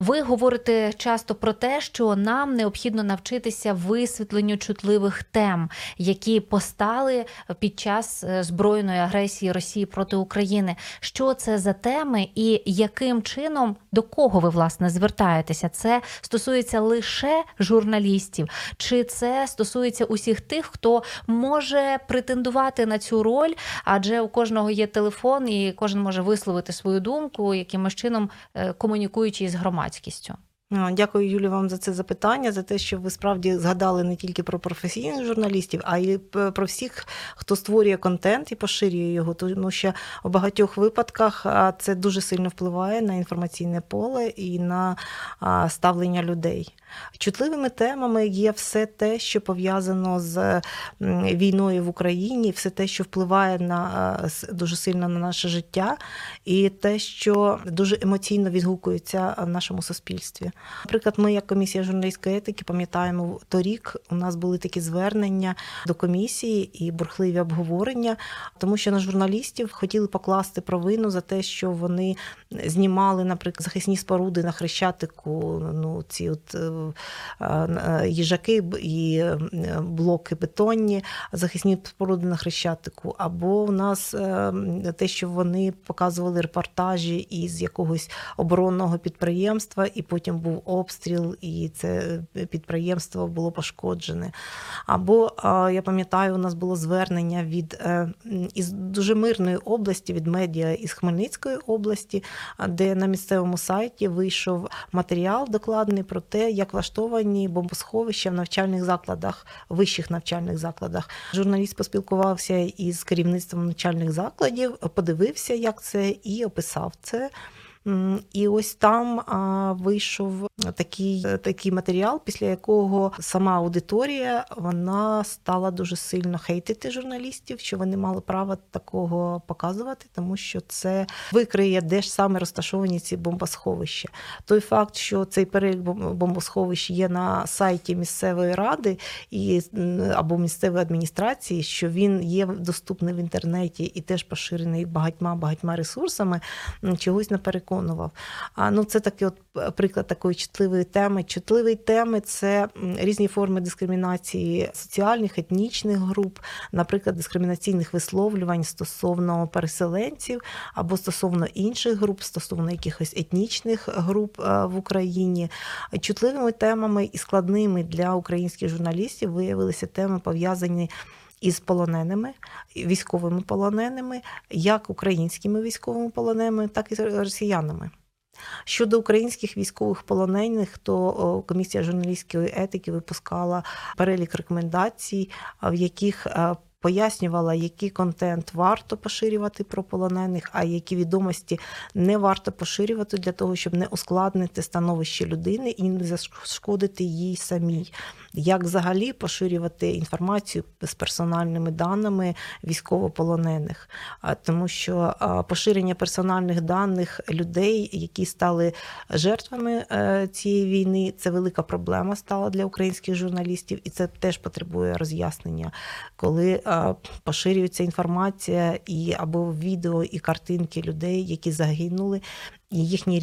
B: Ви говорите часто про те, що нам необхідно навчитися висвітленню чутливих тем, які постали під час е, збройної агресії Росії проти України. Що це за теми, і яким чином до кого ви власне звертаєтеся? Це стосується лише журналістів, чи це стосується усіх тих, хто може претендувати на цю роль, адже у кожного є телефон, і кожен може висловити свою думку, якимось чином е, комунікуючи із громадськістю.
C: Дякую, Юлі, вам за це запитання, за те, що ви справді згадали не тільки про професійних журналістів, а й про всіх, хто створює контент і поширює його. Тому що у багатьох випадках це дуже сильно впливає на інформаційне поле і на ставлення людей. Чутливими темами є все те, що пов'язано з війною в Україні, все те, що впливає на дуже сильно на наше життя, і те, що дуже емоційно відгукується в нашому суспільстві. Наприклад, ми, як комісія журналістської етики, пам'ятаємо торік. У нас були такі звернення до комісії і бурхливі обговорення, тому що на журналістів хотіли покласти провину за те, що вони знімали, наприклад, захисні споруди на хрещатику. Ну ці от е, е, їжаки і е, блоки бетонні, захисні споруди на хрещатику. Або у нас те, що вони показували репортажі із якогось оборонного підприємства, і потім був обстріл, і це підприємство було пошкоджене. Або я пам'ятаю, у нас було звернення від із дуже мирної області, від медіа із Хмельницької області, де на місцевому сайті вийшов матеріал докладний про те, як влаштовані бомбосховища в навчальних закладах, вищих навчальних закладах. Журналіст поспілкувався із керівництвом навчальних закладів, подивився, як це, і описав це. І ось там вийшов такий такий матеріал, після якого сама аудиторія вона стала дуже сильно хейтити журналістів, що вони мали право такого показувати, тому що це викриє, де ж саме розташовані ці бомбосховища. Той факт, що цей перелік бомбосховищ є на сайті місцевої ради і або місцевої адміністрації, що він є доступний в інтернеті і теж поширений багатьма багатьма ресурсами, чогось не переконував. А ну це такий от е, приклад такої чутливої теми. Чутливі теми це різні форми дискримінації соціальних, етнічних груп, наприклад, дискримінаційних висловлювань стосовно переселенців або стосовно інших груп, стосовно якихось етнічних груп е, в Україні. Чутливими темами і складними для українських журналістів виявилися теми пов'язані із полоненими, військовими полоненими, як українськими військовими полоненими, так і росіянами. Щодо українських військових полонених, то комісія журналістської етики випускала перелік рекомендацій, в яких пояснювала, який контент варто поширювати про полонених, а які відомості не варто поширювати для того, щоб не ускладнити становище людини і не зашкодити їй самій як взагалі поширювати інформацію з персональними даними військовополонених, тому що поширення персональних даних людей, які стали жертвами е, цієї війни, це велика проблема стала для українських журналістів, і це теж потребує роз'яснення, коли поширюється інформація і або відео і картинки людей, які загинули, і їхні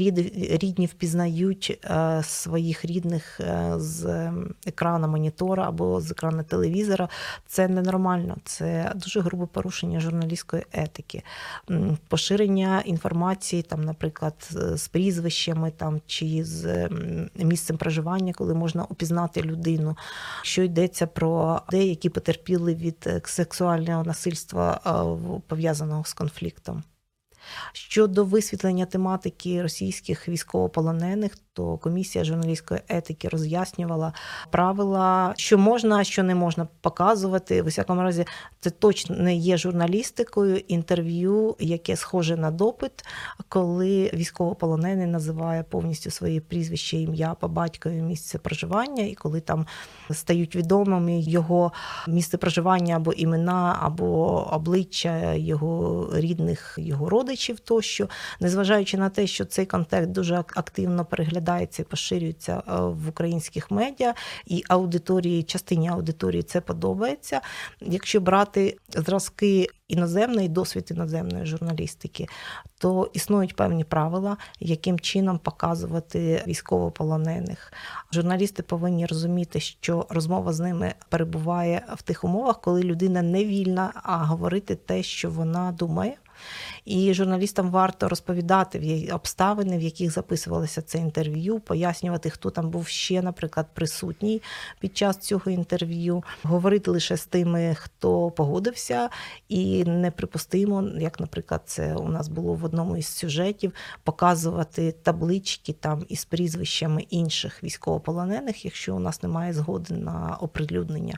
C: рідні впізнають е, своїх рідних е, з екрану монітора або з екрану телевізора. Це ненормально, це дуже грубе порушення журналістської етики, поширення інформації, там, наприклад, з прізвищами там чи з місцем проживання, коли можна упізнати людину, що йдеться про людей, які потерпіли від е, сексуального насильства пов'язаного з конфліктом. Щодо висвітлення тематики російських військовополонених, то комісія журналістської етики роз'яснювала правила, що можна, що не можна показувати. В усякому разі, це точно не є журналістикою інтерв'ю, яке схоже на допит, коли військовополонений називає повністю своє прізвище, ім'я по батькові місце проживання, і коли там стають відомими його місце проживання або імена, або обличчя його рідних, його родичів тощо, незважаючи на те, що цей контекст дуже активно переглядає переглядається і поширюється в українських медіа, і аудиторії, частині аудиторії це подобається. Якщо брати зразки іноземної досвід іноземної журналістики, то існують певні правила, яким чином показувати військовополонених. Журналісти повинні розуміти, що розмова з ними перебуває в тих умовах, коли людина не вільна, а говорити те, що вона думає. І журналістам варто розповідати обставини, в яких записувалося це інтерв'ю, пояснювати, хто там був ще, наприклад, присутній під час цього інтерв'ю, говорити лише з тими, хто погодився, і неприпустимо, як, наприклад, це у нас було в одному із сюжетів, показувати таблички там із прізвищами інших військовополонених, якщо у нас немає згоди на оприлюднення.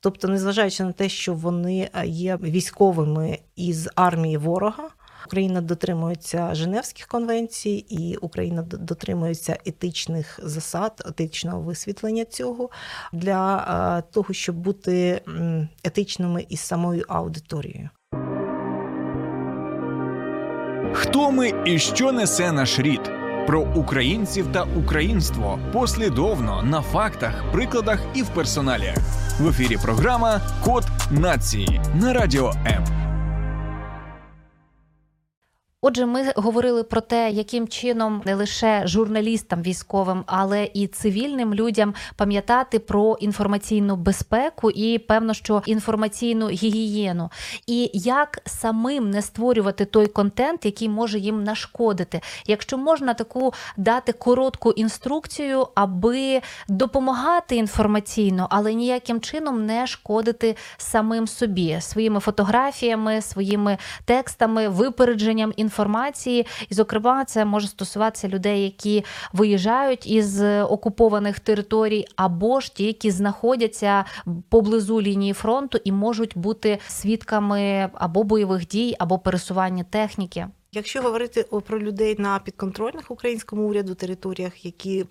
C: Тобто, незважаючи на те, що вони є військовими із армії ворога. Україна дотримується Женевських конвенцій, і Україна дотримується етичних засад, етичного висвітлення цього для того, щоб бути етичними із самою аудиторією.
A: Хто ми і що несе наш рід? Про українців та українство послідовно на фактах, прикладах і в персоналі. В ефірі програма Код нації на радіо М.
B: Отже, ми говорили про те, яким чином не лише журналістам військовим, але і цивільним людям пам'ятати про інформаційну безпеку і певно, що інформаційну гігієну, і як самим не створювати той контент, який може їм нашкодити. Якщо можна таку дати коротку інструкцію, аби допомагати інформаційно, але ніяким чином не шкодити самим собі своїми фотографіями, своїми текстами, випередженням інформації інформації, і, зокрема, це може стосуватися людей, які виїжджають із окупованих територій, або ж ті, які знаходяться поблизу лінії фронту і можуть бути свідками або бойових дій, або пересування техніки.
C: Якщо говорити про людей на підконтрольних українському уряду територіях, які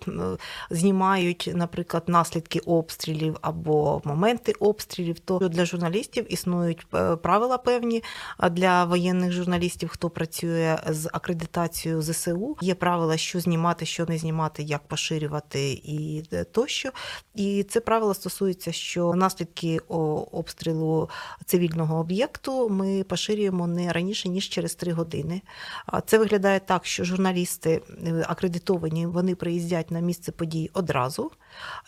C: знімають, наприклад, наслідки обстрілів або моменти обстрілів, то для журналістів існують е, правила певні. А для воєнних журналістів, хто працює з акредитацією ЗСУ, є правила, що знімати, що не знімати, як поширювати і е, тощо. І це правило стосується, що наслідки обстрілу цивільного об'єкту ми поширюємо не раніше ніж через три години. Це виглядає так, що журналісти е, акредитовані, вони приїздять на місце подій одразу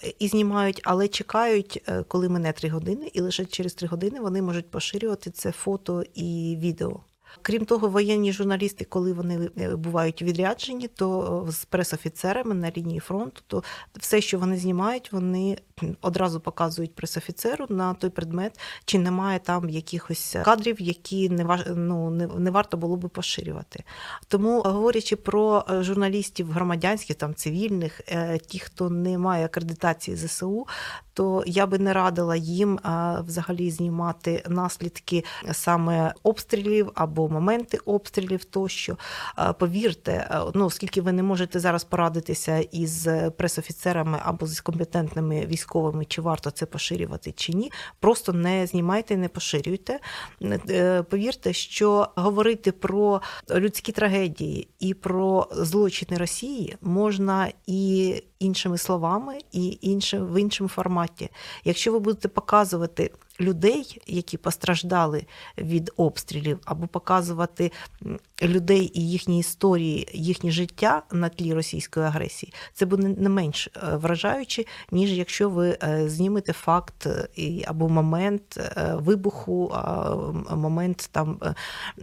C: е, і знімають, але чекають, е, коли мине три години, і лише через три години вони можуть поширювати це фото і відео. Крім того, воєнні журналісти, коли вони е, бувають відряджені, то е, з пресофіцерами на лінії фронту, то все, що вони знімають, вони одразу показують пресофіцеру на той предмет, чи немає там якихось кадрів, які не важ... ну, не, не варто було би поширювати. Тому говорячи про е, журналістів громадянських, там цивільних, ті, хто не має акредитації ЗСУ, то я би не радила їм взагалі знімати наслідки саме обстрілів або моменти обстрілів тощо. Повірте, ну оскільки ви не можете зараз порадитися із пресофіцерами або з компетентними військовими, чи варто це поширювати чи ні, просто не знімайте, не поширюйте. Е, повірте, що говорити про людські трагедії і про злочини Росії можна і іншими словами, і іншим в іншому форматі. Якщо ви будете показувати людей, які постраждали від обстрілів, або показувати людей і їхні історії, їхнє життя на тлі російської агресії, це буде не менш е, вражаюче, ніж якщо ви е, знімете факт е, або момент вибуху, момент там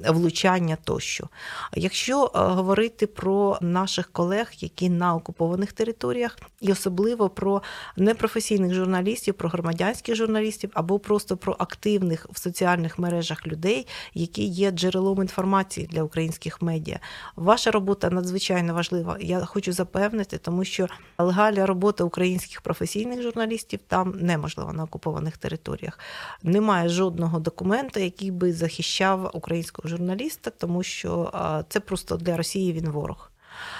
C: влучання тощо. Якщо говорити про наших колег, які на окупованих територіях, і особливо про непрофесійних журналістів, про громадянських журналістів або про просто про активних в соціальних мережах людей, які є джерелом інформації для українських медіа. Ваша робота надзвичайно важлива. Я хочу запевнити, тому що легальна робота українських професійних журналістів там неможлива на окупованих територіях. Немає жодного документа, який би захищав українського журналіста, тому що це просто для Росії він ворог.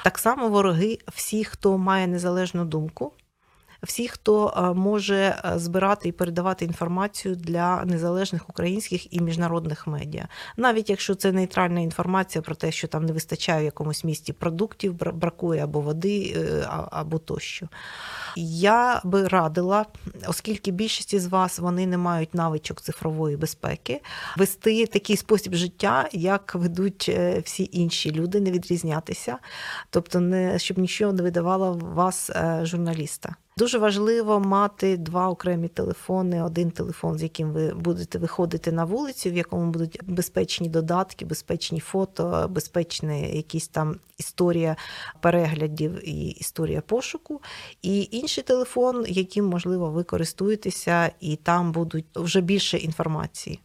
C: Так само вороги, всі, хто має незалежну думку всі, хто е, може е, збирати і передавати інформацію для незалежних українських і міжнародних медіа, навіть якщо це нейтральна інформація про те, що там не вистачає в якомусь місті продуктів, бракує або води, або тощо. Я би радила, оскільки більшість з вас вони не мають навичок цифрової безпеки, вести такий спосіб життя, як ведуть е, всі інші люди, не відрізнятися, тобто не щоб нічого не видавало вас е, журналіста. Дуже важливо мати два окремі телефони, один телефон, з яким ви будете виходити на вулицю, в якому будуть безпечні додатки, безпечні фото, безпечна якісь там історія переглядів і історія пошуку. І інший телефон, яким можливо ви користуєтеся, і там будуть вже більше інформації.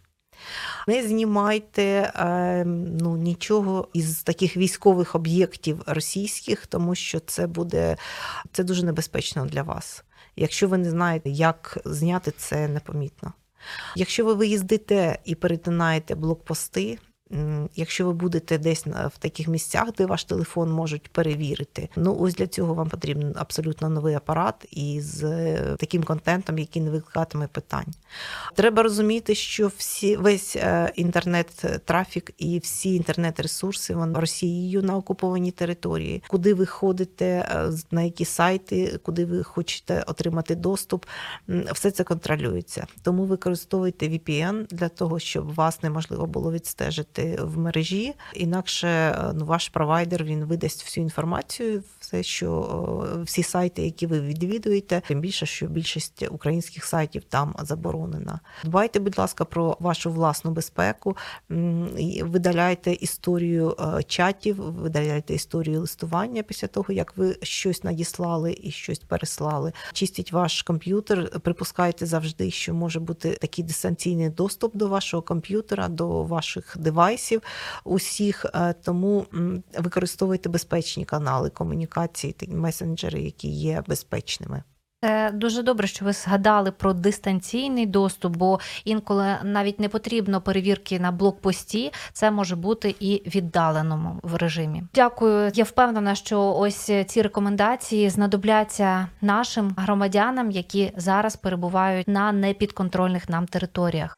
C: Не знімайте ем, ну, нічого із таких військових об'єктів російських, тому що це буде це дуже небезпечно для вас. Якщо ви не знаєте, як зняти це непомітно. Якщо ви виїздите і перетинаєте блокпости, Якщо ви будете десь в таких місцях, де ваш телефон можуть перевірити, ну ось для цього вам потрібен абсолютно новий апарат із е, таким контентом, який не викликатиме питань. Треба розуміти, що всі весь е, інтернет-трафік і всі інтернет-ресурси вони Росією на окупованій території, куди ви ходите, е, на які сайти, куди ви хочете отримати доступ, все це контролюється. Тому використовуйте VPN для того, щоб вас неможливо було відстежити бути в мережі, інакше е, ну, ваш провайдер він видасть всю інформацію, все, що всі сайти, які ви відвідуєте, тим більше, що більшість українських сайтів там заборонена. Дбайте, будь ласка, про вашу власну безпеку, видаляйте історію е, чатів, видаляйте історію листування після того, як ви щось надіслали і щось переслали. Чистіть ваш комп'ютер, припускайте завжди, що може бути такий дистанційний доступ до вашого комп'ютера, до ваших девайсів девайсів усіх, е, тому використовуйте безпечні канали комунікації, месенджери, які є безпечними.
B: Це дуже добре, що ви згадали про дистанційний доступ, бо інколи навіть не потрібно перевірки на блокпості, це може бути і віддаленому в режимі. Дякую. Я впевнена, що ось ці рекомендації знадобляться нашим громадянам, які зараз перебувають на непідконтрольних нам територіях.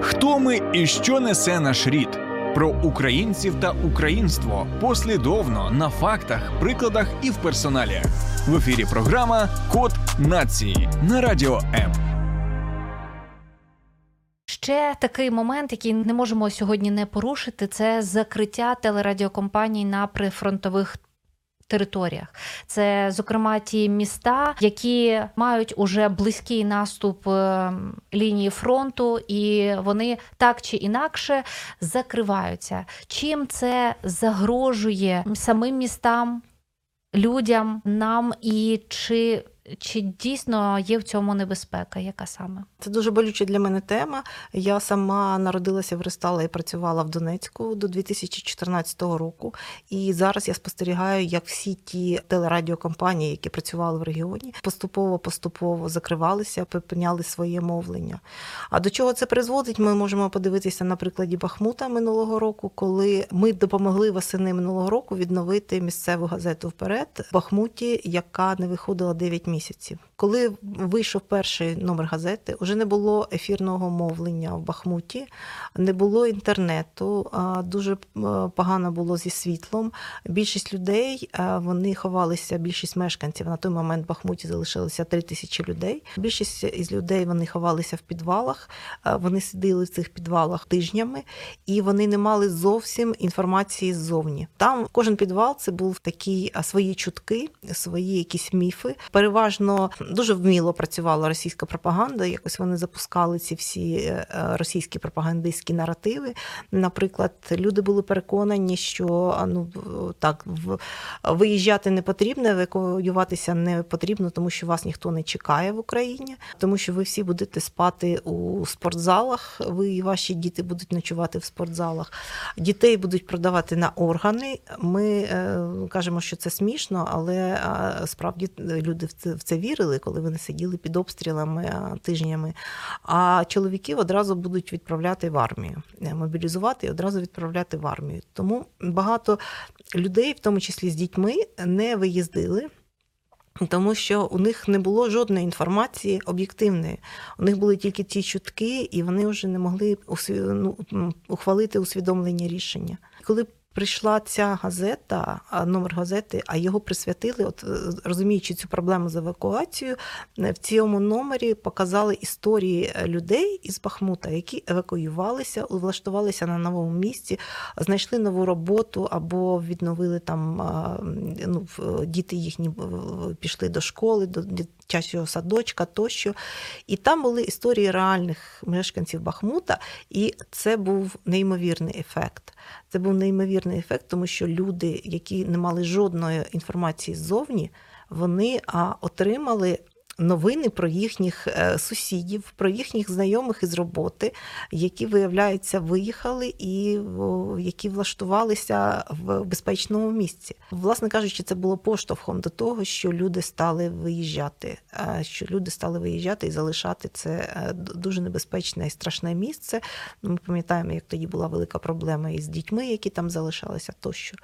A: Хто ми і що несе наш рід? Про українців та українство послідовно на фактах, прикладах і в персоналіях. В ефірі програма Код нації на радіо М.
B: Ще такий момент, який не можемо сьогодні не порушити, це закриття телерадіокомпаній на прифронтових територіях. Це, зокрема, ті міста, які мають уже близький наступ е, лінії фронту, і вони так чи інакше закриваються. Чим це загрожує самим містам, людям, нам і чи чи дійсно є в цьому небезпека? Яка саме?
C: Це дуже болюча для мене тема. Я сама народилася в Рестала і працювала в Донецьку до 2014 року. І зараз я спостерігаю, як всі ті телерадіокомпанії, які працювали в регіоні, поступово-поступово закривалися, припиняли своє мовлення. А до чого це призводить? Ми можемо подивитися на прикладі Бахмута минулого року, коли ми допомогли восени минулого року відновити місцеву газету вперед в Бахмуті, яка не виходила 9 місяців місяців. Коли вийшов перший номер газети, вже не було ефірного мовлення в Бахмуті, не було інтернету, дуже погано було зі світлом. Більшість людей вони ховалися, більшість мешканців на той момент в Бахмуті залишилося 3 тисячі людей. Більшість із людей вони ховалися в підвалах, вони сиділи в цих підвалах тижнями, і вони не мали зовсім інформації ззовні. Там кожен підвал це був такі свої чутки, свої якісь міфи. Переважно дуже вміло працювала російська пропаганда. Якось вони запускали ці всі е, російські пропагандистські наративи. Наприклад, люди були переконані, що ну так виїжджати не потрібно, евакуюватися не потрібно, тому що вас ніхто не чекає в Україні, тому що ви всі будете спати у спортзалах. Ви і ваші діти будуть ночувати в спортзалах. Дітей будуть продавати на органи. Ми е, кажемо, що це смішно, але справді люди в це в це коли вони сиділи під обстрілами тижнями. А чоловіків одразу будуть відправляти в армію, е, мобілізувати і одразу відправляти в армію. Тому багато людей, в тому числі з дітьми, не виїздили. Тому що у них не було жодної інформації об'єктивної. У них були тільки ті чутки, і вони вже не могли ну, ухвалити усвідомлені рішення. Коли прийшла ця газета, номер газети, а його присвятили, от е, розуміючи цю проблему з евакуацією, е, в цьому номері показали історії е, людей із Бахмута, які евакуювалися, влаштувалися на новому місці, знайшли нову роботу або відновили там ну, діти їхні пішли до школи, до дитячого садочка тощо. І там були історії реальних мешканців Бахмута, і це був неймовірний ефект. Це був неймовірний ефект, тому що люди, які не мали жодної інформації ззовні, вони отримали новини про їхніх е, сусідів, про їхніх знайомих із роботи, які, виявляється, виїхали і які влаштувалися в безпечному місці. Власне кажучи, це було поштовхом до того, що люди стали виїжджати, що люди стали виїжджати і залишати це е, дуже небезпечне і страшне місце. Ми пам'ятаємо, як тоді була велика проблема із дітьми, які там залишалися тощо.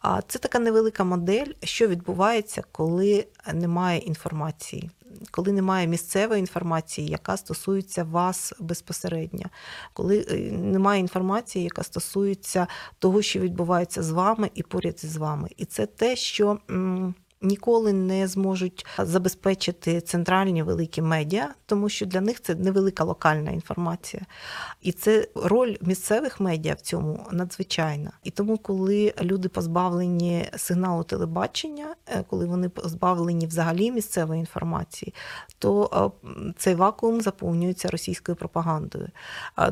C: А це така невелика модель, що відбувається, коли немає інформації коли немає місцевої інформації, яка стосується вас безпосередньо, коли е, немає інформації, яка стосується того, що відбувається з вами і поряд з вами. І це те, що ніколи не зможуть забезпечити центральні великі медіа, тому що для них це невелика локальна інформація. І це роль місцевих медіа в цьому надзвичайна. І тому, коли люди позбавлені сигналу телебачення, е, коли вони позбавлені взагалі місцевої інформації, то е, цей вакуум заповнюється російською пропагандою.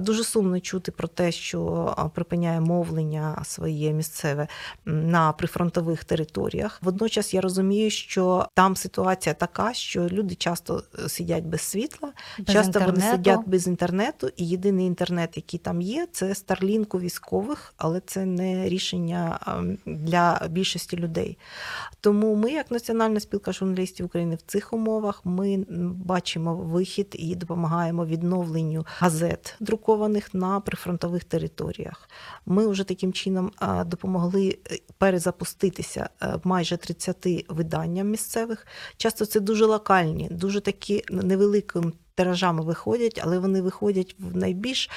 C: Дуже сумно чути про те, що припиняє мовлення своє місцеве на прифронтових територіях. Водночас я розумію, розумію, що там ситуація така, що люди часто е, сидять без світла, без часто інтернету. вони сидять без інтернету, і єдиний інтернет, який там є, це Старлінк у військових, але це не рішення для більшості людей. Тому ми, як Національна спілка журналістів України, в цих умовах ми бачимо вихід і допомагаємо відновленню газет, друкованих на прифронтових територіях. Ми вже таким чином допомогли е, перезапуститися е, майже 30 виданням місцевих. Часто це дуже локальні, дуже такі невеликим тиражами виходять, але вони виходять в найбільш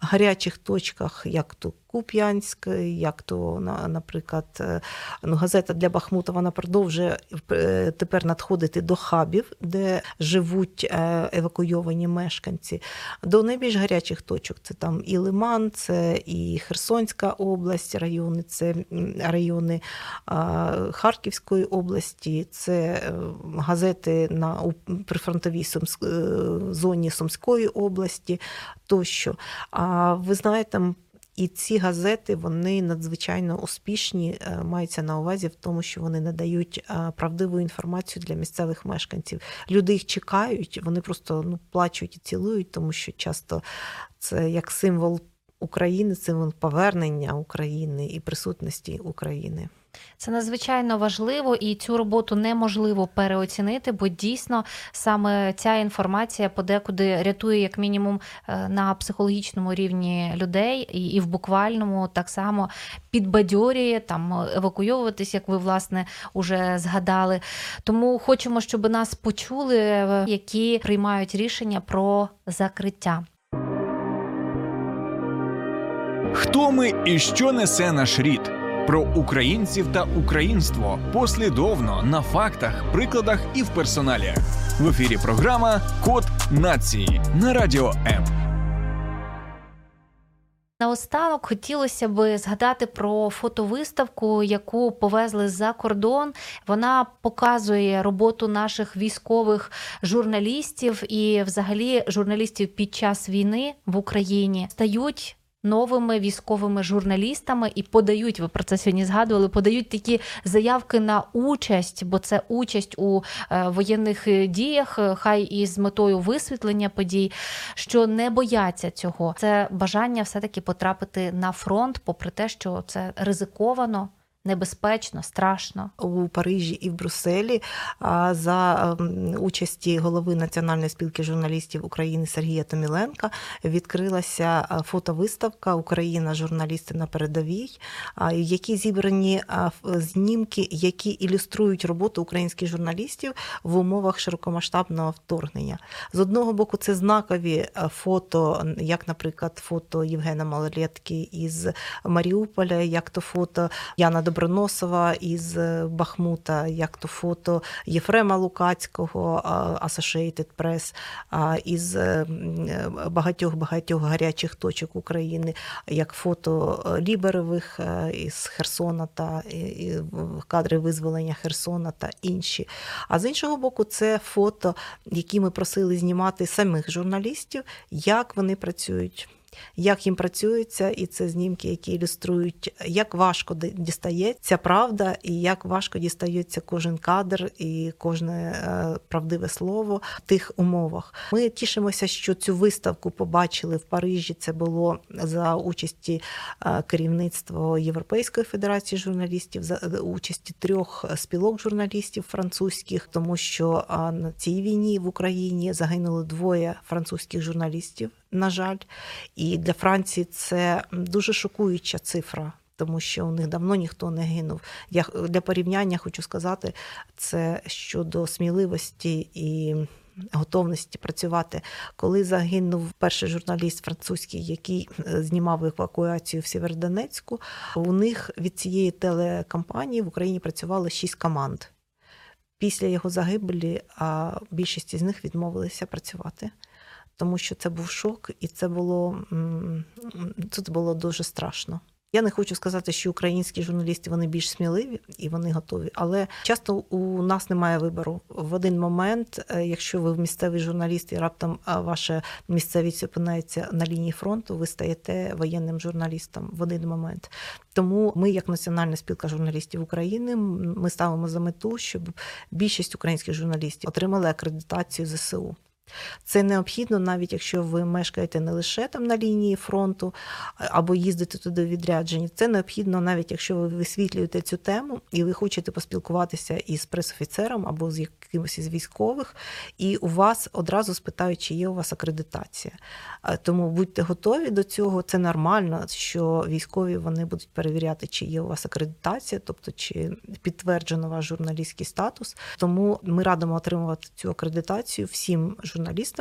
C: гарячих точках, як то Куп'янськ, як то, наприклад, е, ну, газета для Бахмута вона продовжує е, тепер надходити до хабів, де живуть е, евакуйовані мешканці, до найбільш гарячих точок. Це там і Лиман, це і Херсонська область, райони, це райони Харківської області, це газети на прифронтовій зоні Сумської області тощо. А ви знаєте, і ці газети вони надзвичайно успішні, е, маються на увазі в тому, що вони надають е, правдиву інформацію для місцевих мешканців. Люди їх чекають, вони просто ну, плачуть і цілують, тому що часто це як символ України, символ повернення України і присутності України.
B: Це надзвичайно важливо, і цю роботу неможливо переоцінити, бо дійсно саме ця інформація подекуди рятує, як мінімум, е, на психологічному рівні людей, і в буквальному так само підбадьорює там евакуйовуватись, як ви власне уже згадали. Тому хочемо, щоб нас почули, е, які приймають рішення про закриття.
A: Хто ми і що несе наш рід? Про українців та українство послідовно на фактах, прикладах і в персоналі. В ефірі програма Код нації на радіо М.
B: Наостанок хотілося би згадати про фотовиставку, яку повезли за кордон. Вона показує роботу наших військових журналістів і, взагалі, журналістів під час війни в Україні стають новими військовими журналістами і подають, ви про це сьогодні згадували, подають такі заявки на участь, бо це участь у е, воєнних діях, е, хай і з метою висвітлення подій, що не бояться цього. Це бажання все-таки потрапити на фронт, попри те, що це ризиковано. Небезпечно, страшно.
C: у Парижі і в Брюсселі за ем, участі голови Національної спілки журналістів України Сергія Томіленка відкрилася фотовиставка Україна журналісти на передовій, якій зібрані знімки, які ілюструють роботу українських журналістів в умовах широкомасштабного вторгнення. З одного боку, це знакові фото, як, наприклад, фото Євгена Малолетки із Маріуполя, як то фото Яна Доброносова із е, Бахмута, як то фото Єфрема Лукацького, Associated Press, із е, е, багатьох-багатьох гарячих точок України, як фото Ліберових із Херсона та кадри визволення Херсона та інші. А з іншого боку, це фото, які ми просили знімати самих журналістів, як вони працюють. Як їм працюється, і це знімки, які ілюструють, як важко дістається правда, і як важко дістається кожен кадр і кожне е, правдиве слово в тих умовах. Ми тішимося, що цю виставку побачили в Парижі. Це було за участі е, керівництва Європейської федерації журналістів, за е, участі трьох спілок журналістів французьких, тому що на цій війні в Україні загинули двоє французьких журналістів. На жаль, і для Франції це дуже шокуюча цифра. Тому що у них давно ніхто не гинув. Я для порівняння хочу сказати, це щодо сміливості і готовності працювати. Коли загинув перший журналіст французький, який е, знімав евакуацію в Сєвєродонецьку, у них від цієї телекампанії в Україні працювало шість команд. Після його загибелі більшість із них відмовилися працювати тому що це був шок, і це було це було дуже страшно. Я не хочу сказати, що українські журналісти вони більш сміливі і вони готові, але часто у нас немає вибору. В один момент, е, якщо ви місцевий журналіст і раптом ваша місцевість опинається на лінії фронту, ви стаєте воєнним журналістом в один момент. Тому ми, як Національна спілка журналістів України, ми ставимо за мету, щоб більшість українських журналістів отримали акредитацію ЗСУ. Це необхідно, навіть якщо ви мешкаєте не лише там на лінії фронту або їздите туди в відрядження. Це необхідно, навіть якщо ви висвітлюєте цю тему і ви хочете поспілкуватися із пресофіцером або з якимось із військових, і у вас одразу спитають, чи є у вас акредитація. Тому будьте готові до цього. Це нормально, що військові вони будуть перевіряти, чи є у вас акредитація, тобто чи підтверджено ваш журналістський статус. Тому ми радимо отримувати цю акредитацію всім журналістам,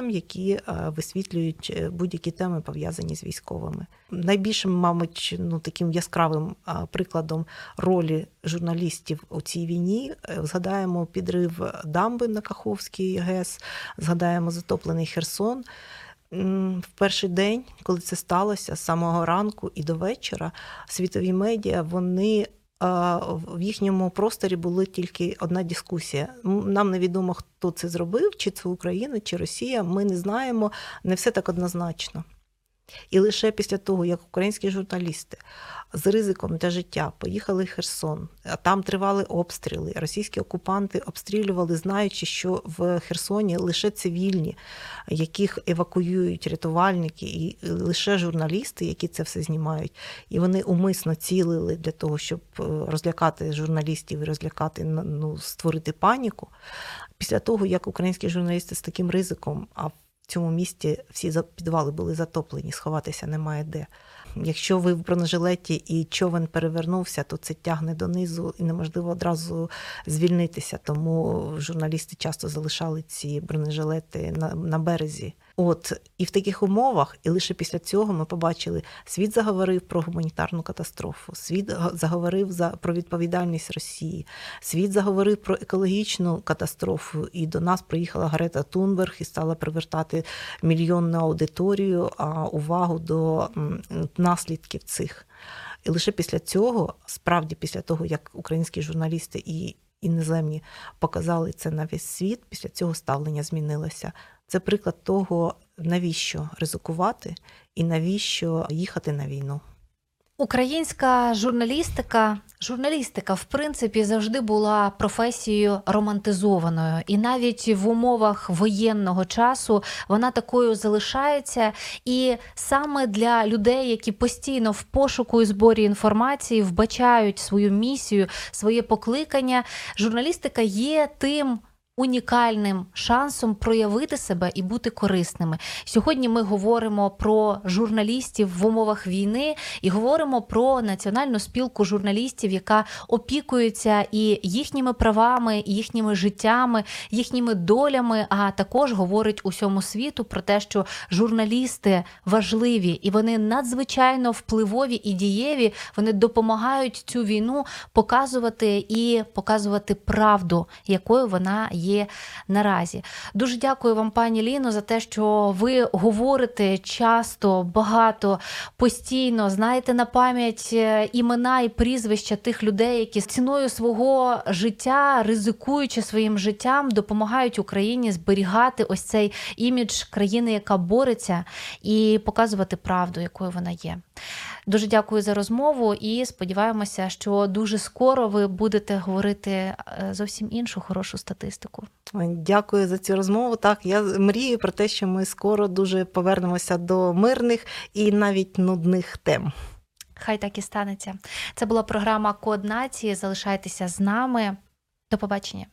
C: які е, висвітлюють е, будь-які теми пов'язані з військовими. Найбільшим, мабуть, ну таким яскравим прикладом ролі журналістів у цій війні е, згадаємо підрив дамби на Каховській ГЕС, згадаємо затоплений Херсон. В перший день, коли це сталося, з самого ранку і до вечора, світові медіа вони в їхньому просторі була тільки одна дискусія. Нам невідомо, хто це зробив, чи це Україна, чи Росія. Ми не знаємо, не все так однозначно. І лише після того, як українські журналісти з ризиком для життя поїхали в Херсон, а там тривали обстріли. Російські окупанти обстрілювали, знаючи, що в Херсоні лише цивільні, яких евакуюють рятувальники, і лише журналісти, які це все знімають. І вони умисно цілили для того, щоб е, розлякати журналістів і розлякати ну, створити паніку. Після того, як українські журналісти з таким ризиком, а цьому місті всі підвали були затоплені, сховатися немає де. Якщо ви в бронежилеті і човен перевернувся, то це тягне донизу і неможливо одразу звільнитися. Тому журналісти часто залишали ці бронежилети на, на березі. От і в таких умовах, і лише після цього ми побачили, світ заговорив про гуманітарну катастрофу, світ заговорив за про відповідальність Росії, світ заговорив про екологічну катастрофу. І до нас приїхала Грета Тунберг і стала привертати мільйонну аудиторію а увагу до наслідків цих. І лише після цього, справді після того, як українські журналісти і іноземні показали це на весь світ, після цього ставлення змінилося. Це приклад того, навіщо ризикувати і навіщо їхати на війну.
B: Українська журналістика, журналістика, в принципі, завжди була професією романтизованою, і навіть в умовах воєнного часу вона такою залишається. І саме для людей, які постійно в пошуку і зборі інформації вбачають свою місію, своє покликання, журналістика є тим унікальним шансом проявити себе і бути корисними. Сьогодні ми говоримо про журналістів в умовах війни і говоримо про національну спілку журналістів, яка опікується і їхніми правами, і їхніми життями, їхніми долями. А також говорить усьому світу про те, що журналісти важливі і вони надзвичайно впливові і дієві. Вони допомагають цю війну показувати і показувати правду, якою вона є є наразі. Дуже дякую вам, пані Ліно, за те, що ви говорите часто, багато, постійно, знаєте на пам'ять е, імена і прізвища тих людей, які ціною свого життя, ризикуючи своїм життям, допомагають Україні зберігати ось цей імідж країни, яка бореться, і показувати правду, якою вона є. Дуже дякую за розмову і сподіваємося, що дуже скоро ви будете говорити е, зовсім іншу хорошу статистику.
C: Дякую за цю розмову. Так, я мрію про те, що ми скоро дуже повернемося до мирних і навіть нудних тем.
B: Хай так і станеться. Це була програма Код нації. Залишайтеся з нами. До побачення.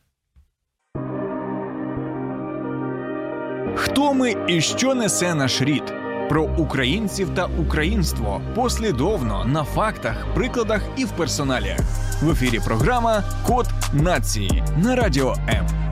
A: Хто ми і що несе наш рід? Про українців та українство послідовно на фактах, прикладах і в персоналі. В ефірі програма Код нації на радіо М.